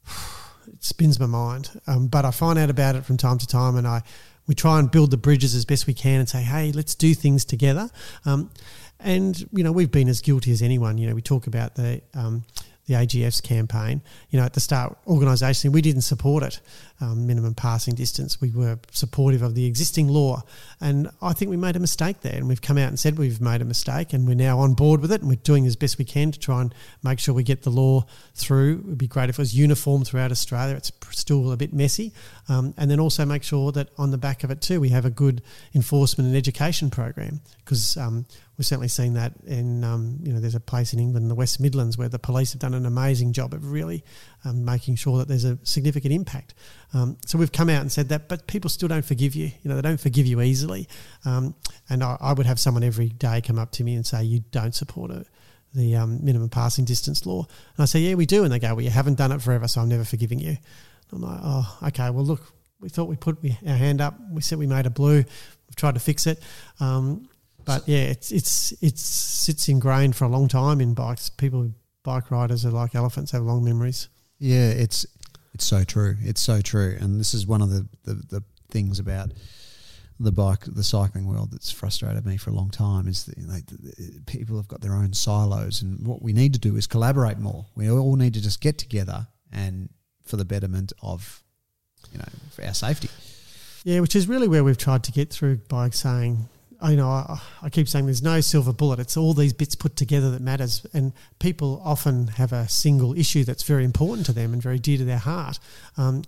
it spins my mind. Um, but I find out about it from time to time, and I we try and build the bridges as best we can and say, hey, let's do things together. Um, and you know, we've been as guilty as anyone. You know, we talk about the um, the AGF's campaign. You know, at the start, organisationally, we didn't support it, um, minimum passing distance. We were supportive of the existing law, and I think we made a mistake there. And we've come out and said we've made a mistake, and we're now on board with it, and we're doing as best we can to try and make sure we get the law through. It would be great if it was uniform throughout Australia. It's still a bit messy, um, and then also make sure that on the back of it too, we have a good enforcement and education program because um, we've certainly seen that in um, you know there's a place in England, the West Midlands, where the police have done an amazing job of really um, making sure that there's a significant impact. Um, so we've come out and said that, but people still don't forgive you. You know, they don't forgive you easily. Um, and I, I would have someone every day come up to me and say, "You don't support it." The um, minimum passing distance law, and I say, "Yeah, we do." And they go, "Well, you haven't done it forever, so I'm never forgiving you." I'm like, "Oh, okay. Well, look, we thought we put our hand up. We said we made a blue. We've tried to fix it, um, but yeah, it's it's it's sits ingrained for a long time in bikes. People, bike riders are like elephants, have long memories. Yeah, it's it's so true. It's so true. And this is one of the, the, the things about the bike, the cycling world that's frustrated me for a long time is that you know, people have got their own silos, and what we need to do is collaborate more. We all need to just get together and for the betterment of you know our safety. Yeah, which is really where we've tried to get through by saying, you know, I, I keep saying there's no silver bullet. It's all these bits put together that matters. And people often have a single issue that's very important to them and very dear to their heart. Um,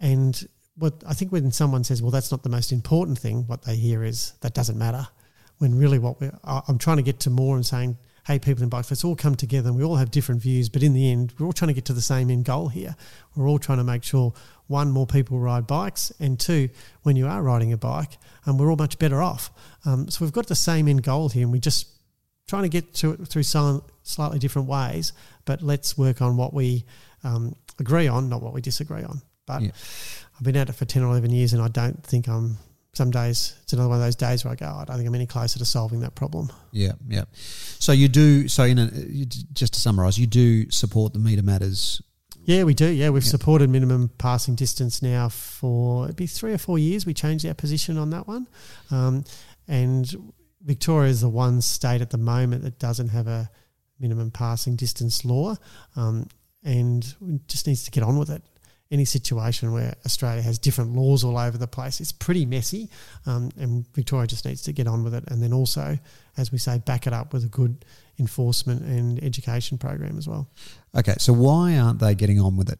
and what I think when someone says, well, that's not the most important thing, what they hear is that doesn't matter. When really what we're, I'm trying to get to more and saying, hey, people in bikes, let's all come together and we all have different views, but in the end, we're all trying to get to the same end goal here. We're all trying to make sure one, more people ride bikes, and two, when you are riding a bike, um, we're all much better off. Um, so we've got the same end goal here, and we're just trying to get to it through some slightly different ways, but let's work on what we um, agree on, not what we disagree on. But Yeah. I've been at it for 10 or 11 years, and I don't think I'm. Some days it's another one of those days where I go, "Oh, I don't think I'm any closer to solving that problem. Yeah, yeah. So you do. So in a, just to summarise, you do support the meter matters. Yeah, we do. Yeah, we've Yeah. supported minimum passing distance now for it'd be three or four years. We changed our position on that one, um, and Victoria is the one state at the moment that doesn't have a minimum passing distance law, um, and just needs to get on with it. Any situation where Australia has different laws all over the place, it's pretty messy, um, and Victoria just needs to get on with it. And then also, as we say, back it up with a good enforcement and education program as well. Okay, so why aren't they getting on with it?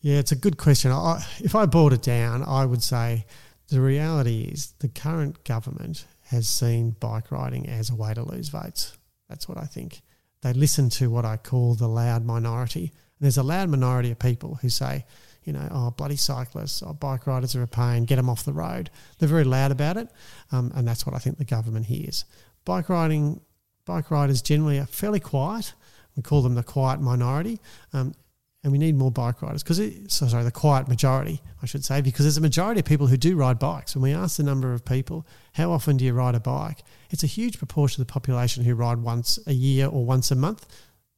Yeah, it's a good question. I, if I boiled it down, I would say the reality is the current government has seen bike riding as a way to lose votes. That's what I think. They listen to what I call the loud minority. There's a loud minority of people who say, you know, oh, bloody cyclists, oh, bike riders are a pain, get them off the road. They're very loud about it. Um, and that's what I think the government hears. Bike riding, bike riders generally are fairly quiet. We call them the quiet minority. Um, and we need more bike riders because so sorry the quiet majority I should say because there's a majority of people who do ride bikes when we ask the number of people how often do you ride a bike it's a huge proportion of the population who ride once a year or once a month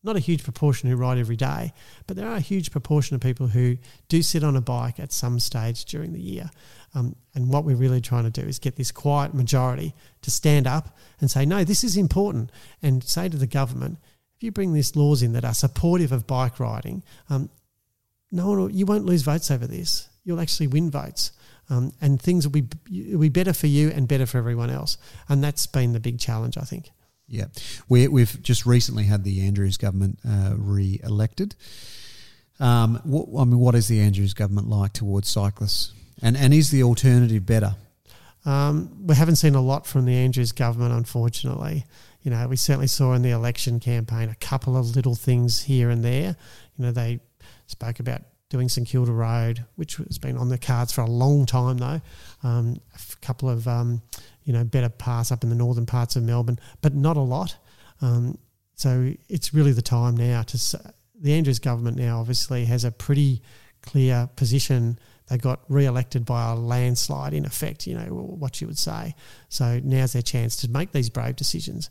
not a huge proportion who ride every day but there are a huge proportion of people who do sit on a bike at some stage during the year um, and what we're really trying to do is get this quiet majority to stand up and say no this is important and say to the government if you bring these laws in that are supportive of bike riding, um, no one will, you won't lose votes over this. You'll actually win votes. Um, and things will be will be better for you and better for everyone else. And that's been the big challenge, I think. Yeah, we, we've just recently had the Andrews government uh, re-elected. Um, what, I mean, what is the Andrews government like towards cyclists? And and is the alternative better? Um, we haven't seen a lot from the Andrews government, unfortunately. You know, we certainly saw in the election campaign a couple of little things here and there. You know, they spoke about doing St Kilda Road, which has been on the cards for a long time, though. Um, a couple of, um, you know, better pass up in the northern parts of Melbourne, but not a lot. Um, so it's really the time now to. The Andrews government now obviously has a pretty clear position they got re-elected by a landslide in effect you know what you would say so now's their chance to make these brave decisions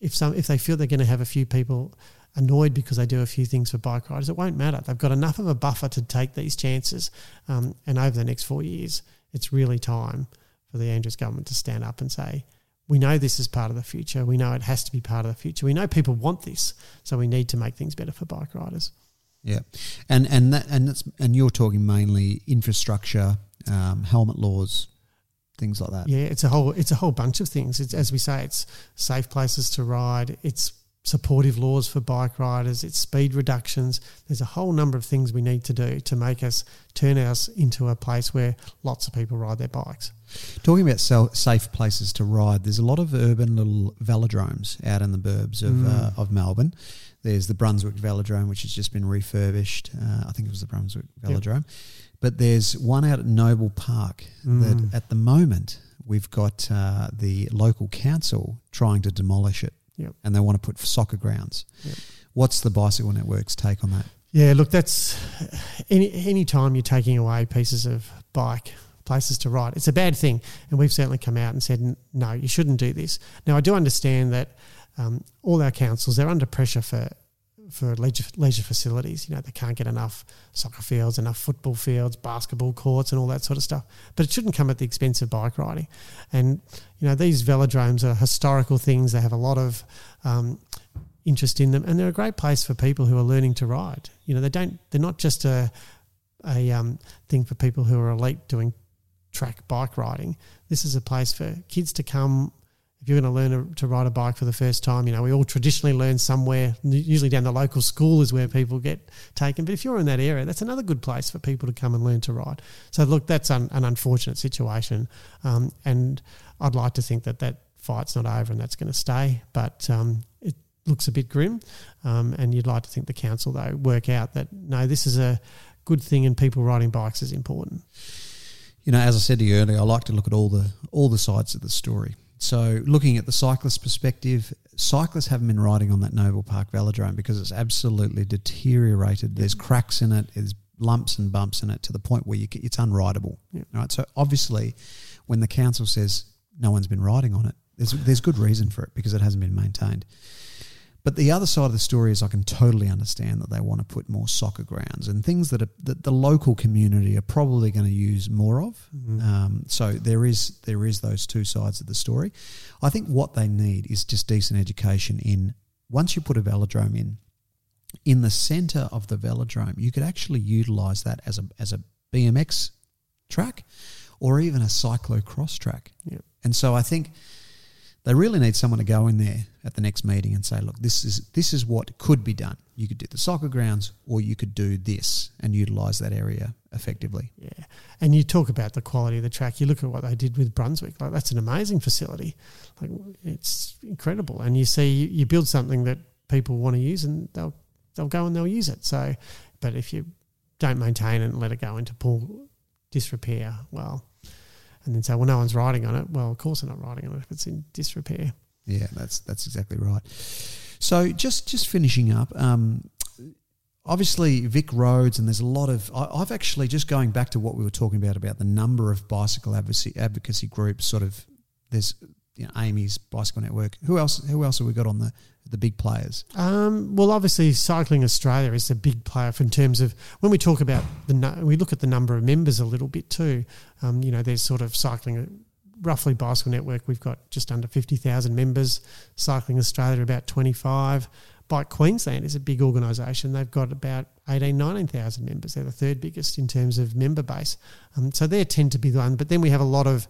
if some if they feel they're going to have a few people annoyed because they do a few things for bike riders, it won't matter. They've got enough of a buffer to take these chances. Um, and over the next four years, it's really time for the Andrews government to stand up and say, we know this is part of the future. We know it has to be part of the future. We know people want this, so we need to make things better for bike riders. Yeah, and and that and that's and you're talking mainly infrastructure, um, helmet laws, things like that. Yeah, it's a whole it's a whole bunch of things. It's as we say, it's safe places to ride. It's supportive laws for bike riders. It's speed reductions. There's a whole number of things we need to do to make us turn us into a place where lots of people ride their bikes. Talking about safe places to ride, there's a lot of urban little velodromes out in the burbs of mm. uh, of Melbourne. There's the Brunswick Velodrome, which has just been refurbished. Uh, I think it was the Brunswick Velodrome. Yep. But there's one out at Noble Park mm. that at the moment we've got uh, the local council trying to demolish it. Yep. And they want to put soccer grounds. Yep. What's the Bicycle Network's take on that? Yeah, look, that's any any time you're taking away pieces of bike places to ride, it's a bad thing. And we've certainly come out and said, no, you shouldn't do this. Now, I do understand that um, all our councils they're under pressure for for leisure, leisure facilities. You know, they can't get enough soccer fields, enough football fields, basketball courts, and all that sort of stuff. But it shouldn't come at the expense of bike riding. And, you know, these velodromes are historical things. They have a lot of um, interest in them, and they're a great place for people who are learning to ride. You know, they don't, they're not just a, a um, thing for people who are elite doing track bike riding. This is a place for kids to come if you're going to learn to ride a bike for the first time, you know, we all traditionally learn somewhere, usually down the local school is where people get taken. But if you're in that area, that's another good place for people to come and learn to ride. So, look, that's an, an unfortunate situation. Um, and I'd like to think that that fight's not over and that's going to stay. But um, it looks a bit grim. Um, and you'd like to think the council, though, work out that no, this is a good thing and people riding bikes is important. You know, as I said to you earlier, I like to look at all the all the sides of the story. So, looking at the cyclist perspective, cyclists haven't been riding on that Noble Park velodrome because it's absolutely deteriorated. There's cracks in it, there's lumps and bumps in it to the point where you, it's unrideable. Right. So, obviously, when the council says no one's been riding on it, there's there's good reason for it because it hasn't been maintained. But the other side of the story is I can totally understand that they want to put more soccer grounds and things that, are, that the local community are probably going to use more of. Mm-hmm. Um, so there is there is those two sides of the story. I think what they need is just decent education in once you put a velodrome in, in the centre of the velodrome, you could actually utilise that as a as a BMX track or even a cyclocross track. Yep. And so I think they really need someone to go in there at the next meeting and say, look, this is this is what could be done. You could do the soccer grounds or you could do this and utilise that area effectively. Yeah, and you talk about the quality of the track. You look at what they did with Brunswick. Like that's an amazing facility. Like it's incredible. And you see, you build something that people want to use, and they'll they'll go and they'll use it. So, but if you don't maintain it and let it go into poor disrepair, well, and then say, well, no one's riding on it. Well, of course they're not riding on it if it's in disrepair. Yeah, that's that's exactly right. So just just finishing up. Um, obviously, Vic Roads, and there's a lot of. I, I've actually just going back to what we were talking about about the number of bicycle advocacy, advocacy groups. Sort of, there's you know, Amy's Bicycle Network. Who else? Who else have we got on the the big players? Um, well, obviously, Cycling Australia is a big player in terms of when we talk about the we look at the number of members a little bit too. Um, you know, there's sort of cycling roughly bicycle network. We've got just under fifty thousand members. Cycling Australia about twenty five. Bike Queensland is a big organisation. They've got about 18, 19,000 members. They're the third biggest in terms of member base. Um, so they tend to be the one. But then we have a lot of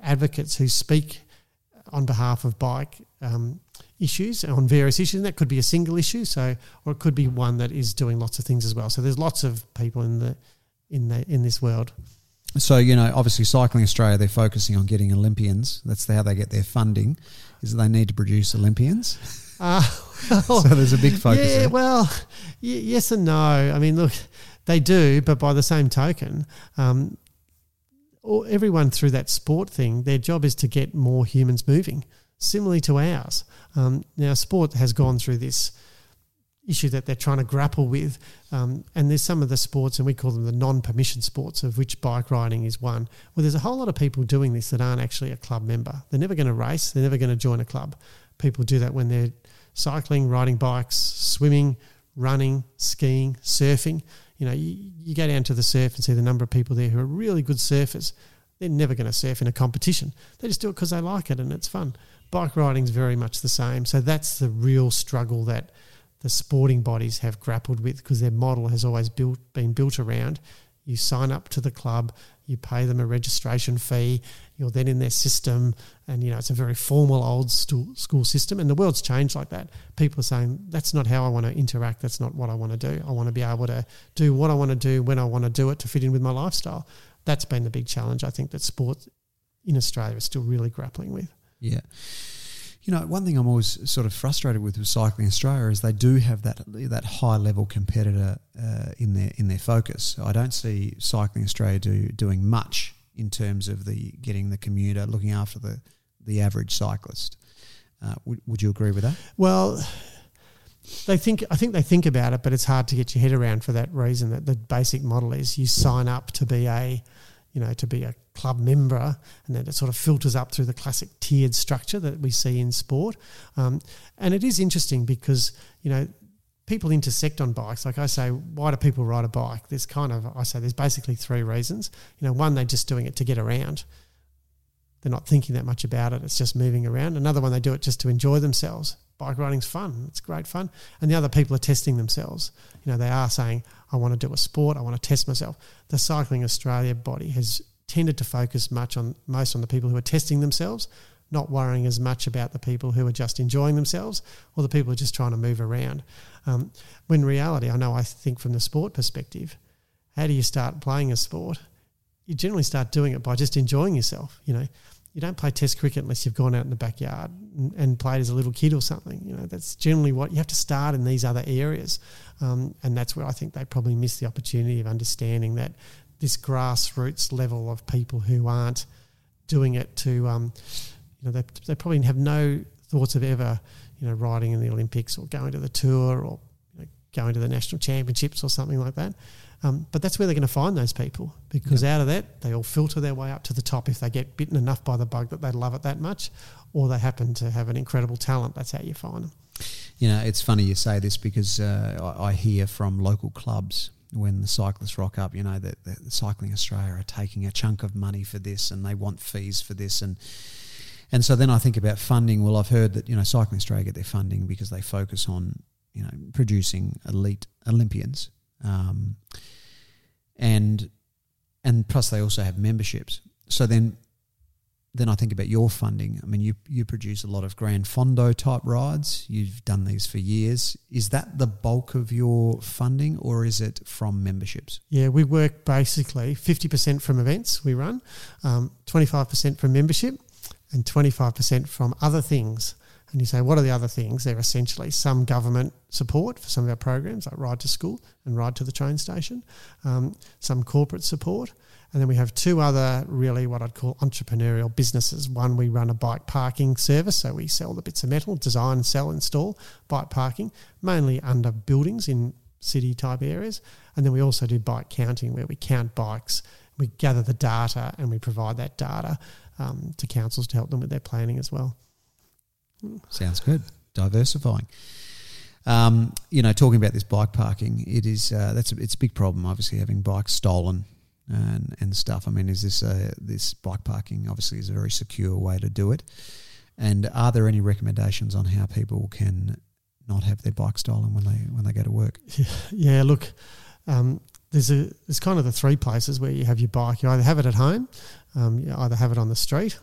advocates who speak on behalf of bike um, issues on various issues. And that could be a single issue, so or it could be one that is doing lots of things as well. So there's lots of people in the in the in this world. So you know, obviously, Cycling Australia they're focusing on getting Olympians. That's how they get their funding. Is that they need to produce Olympians. Uh, so there's a big focus. yeah, there. well, y- yes and no. I mean, look, they do, but by the same token, um, all, everyone through that sport thing, their job is to get more humans moving, similarly to ours. Um, now, sport has gone through this issue that they're trying to grapple with, um, and there's some of the sports, and we call them the non-permission sports, of which bike riding is one. Well, there's a whole lot of people doing this that aren't actually a club member. They're never going to race. They're never going to join a club. People do that when they're cycling, riding bikes, swimming, running, skiing, surfing. You know, you, you go down to the surf and see the number of people there who are really good surfers. They're never going to surf in a competition. They just do it because they like it and it's fun. Bike riding is very much the same. So that's the real struggle that the sporting bodies have grappled with because their model has always built been built around you sign up to the club, you pay them a registration fee, you're then in their system, and you know it's a very formal old school system. And the world's changed like that. People are saying that's not how I want to interact. That's not what I want to do. I want to be able to do what I want to do when I want to do it to fit in with my lifestyle. That's been the big challenge. I think that sport in Australia is still really grappling with. Yeah. You know, one thing I'm always sort of frustrated with with Cycling Australia is they do have that that high level competitor uh, in their in their focus. I don't see Cycling Australia do, doing much in terms of the getting the commuter, looking after the the average cyclist. Uh, would, would you agree with that? Well, they think I think they think about it, but it's hard to get your head around for that reason. That the basic model is you sign up to be a, you know, to be a club member, and then it sort of filters up through the classic tiered structure that we see in sport. Um, and it is interesting because you know people intersect on bikes. Like I say, why do people ride a bike? There's kind of I say there's basically three reasons. You know, one they're just doing it to get around. They're not thinking that much about it. It's just moving around. Another one they do it just to enjoy themselves. Bike riding's fun. It's great fun. And the other people are testing themselves. You know, they are saying, I want to do a sport. I want to test myself. The Cycling Australia body has tended to focus much on most on the people who are testing themselves, not worrying as much about the people who are just enjoying themselves or the people who are just trying to move around. Um, when in reality, I know I think from the sport perspective, how do you start playing a sport? You generally start doing it by just enjoying yourself. You know, you don't play test cricket unless you've gone out in the backyard and, played as a little kid or something. You know, that's generally what you have to start in these other areas. Um, and that's where I think they probably miss the opportunity of understanding that this grassroots level of people who aren't doing it to, um, you know, they, they probably have no thoughts of ever, you know, riding in the Olympics or going to the tour or you know, going to the national championships or something like that. Um, but that's where they're going to find those people because out of that, they all filter their way up to the top if they get bitten enough by the bug that they love it that much, or they happen to have an incredible talent. That's how you find them. You know, it's funny you say this because uh, I, I hear from local clubs when the cyclists rock up, you know, that, that Cycling Australia are taking a chunk of money for this and they want fees for this and and so then I think about funding. Well, I've heard that, you know, Cycling Australia get their funding because they focus on, you know, producing elite Olympians. Um, and and plus they also have memberships. So then then I think about your funding. I mean, you you produce a lot of Gran Fondo type rides. You've done these for years. Is that the bulk of your funding, or is it from memberships? Yeah, we work basically fifty percent from events we run, um, twenty five percent from membership, and twenty five percent from other things. And you say, what are the other things? They're essentially some government support for some of our programs, like Ride to School and Ride to the Train Station, um, some corporate support, and then we have two other really what I'd call entrepreneurial businesses. One, we run a bike parking service, so we sell the bits of metal, design, sell, install bike parking, mainly under buildings in city type areas. And then we also do bike counting, where we count bikes, we gather the data, and we provide that data um, to councils to help them with their planning as well. Sounds good. Diversifying. Um, you know, talking about this bike parking, it is uh, that's a, it's a big problem. Obviously, having bikes stolen and and stuff. I mean, is this a, this bike parking? Obviously, is a very secure way to do it. And are there any recommendations on how people can not have their bike stolen when they when they go to work? Yeah, look, um, there's a there's kind of the three places where you have your bike. You either have it at home, um, you either have it on the street,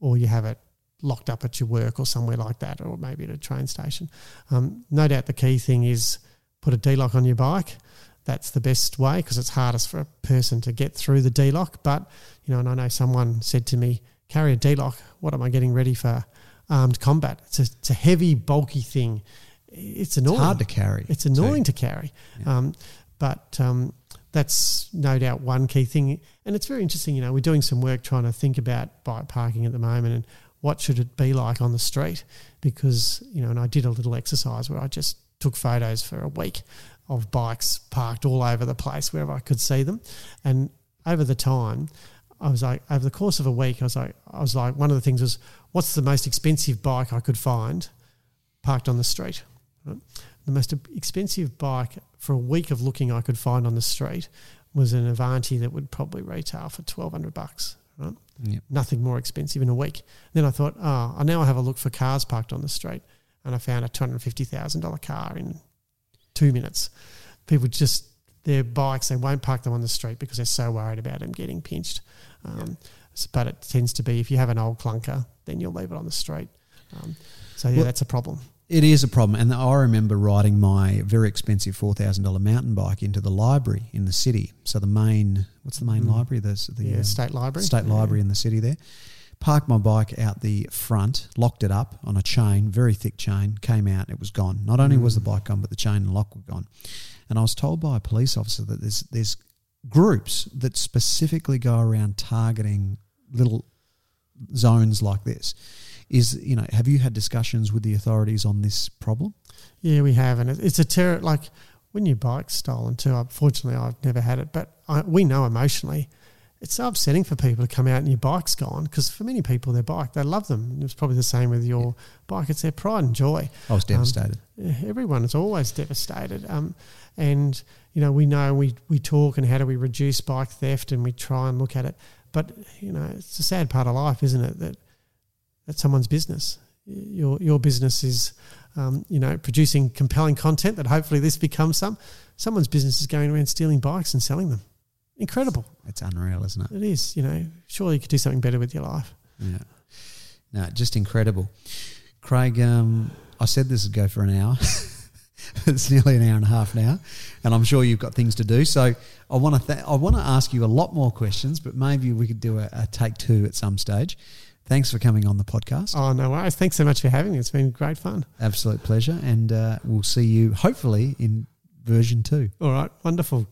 or you have it locked up at your work or somewhere like that, or maybe at a train station. Um, no doubt the key thing is put a D lock on your bike. That's the best way because it's hardest for a person to get through the D lock. But you know, and I know someone said to me, "Carry a D lock. What am I getting ready for armed combat? It's a, it's a heavy, bulky thing. It's annoying. It's hard to carry. It's annoying too. to carry. Yeah. Um, but um, that's no doubt one key thing. And it's very interesting. You know, we're doing some work trying to think about bike parking at the moment and what should it be like on the street? Because, you know, and I did a little exercise where I just took photos for a week of bikes parked all over the place wherever I could see them. And over the time, I was like, over the course of a week, I was like, I was like, one of the things was, what's the most expensive bike I could find parked on the street? The most expensive bike for a week of looking I could find on the street was an Avanti that would probably retail for twelve hundred bucks right? Yep. Nothing more expensive in a week. Then I thought, oh, I now have a look for cars parked on the street, and I found a two hundred fifty thousand dollar car in two minutes. People just their bikes they won't park them on the street because they're so worried about them getting pinched. Um, yep. But it tends to be if you have an old clunker, then you'll leave it on the street. Um, so yeah, well, that's a problem. It is a problem, and I remember riding my very expensive four thousand dollar mountain bike into the library in the city. So the main, what's the main mm. library? The, the yeah, um, state library. State yeah. library in the city there. Parked my bike out the front, locked it up on a chain, very thick chain. Came out, it was gone. Not only mm. was the mm. bike gone, but the chain and lock were gone. And I was told by a police officer that there's there's groups that specifically go around targeting little zones like this is you know have you had discussions with the authorities on this problem? Yeah, we have, and it's a terror. Like when your bike's stolen too. Unfortunately, I've never had it, but I, we know emotionally. It's so upsetting for people to come out and your bike's gone because for many people, their bike, they love them. It's probably the same with your yeah. bike. It's their pride and joy. I was devastated. Um, everyone is always devastated. Um, and, you know, we know we, we talk and how do we reduce bike theft and we try and look at it. But, you know, it's a sad part of life, isn't it? That that's someone's business. Your your business is, um, you know, producing compelling content that hopefully this becomes some. Someone's business is going around stealing bikes and selling them. Incredible. It's unreal, isn't it? It is. You know, surely you could do something better with your life. Yeah. No, just incredible. Craig, um, I said this would go for an hour. it's nearly an hour and a half now, and I'm sure you've got things to do. So I want to th- I want to ask you a lot more questions, but maybe we could do a, a take two at some stage. Thanks for coming on the podcast. Oh, no worries. Thanks so much for having me. It's been great fun. Absolute pleasure. And uh, we'll see you hopefully in version two. All right. Wonderful.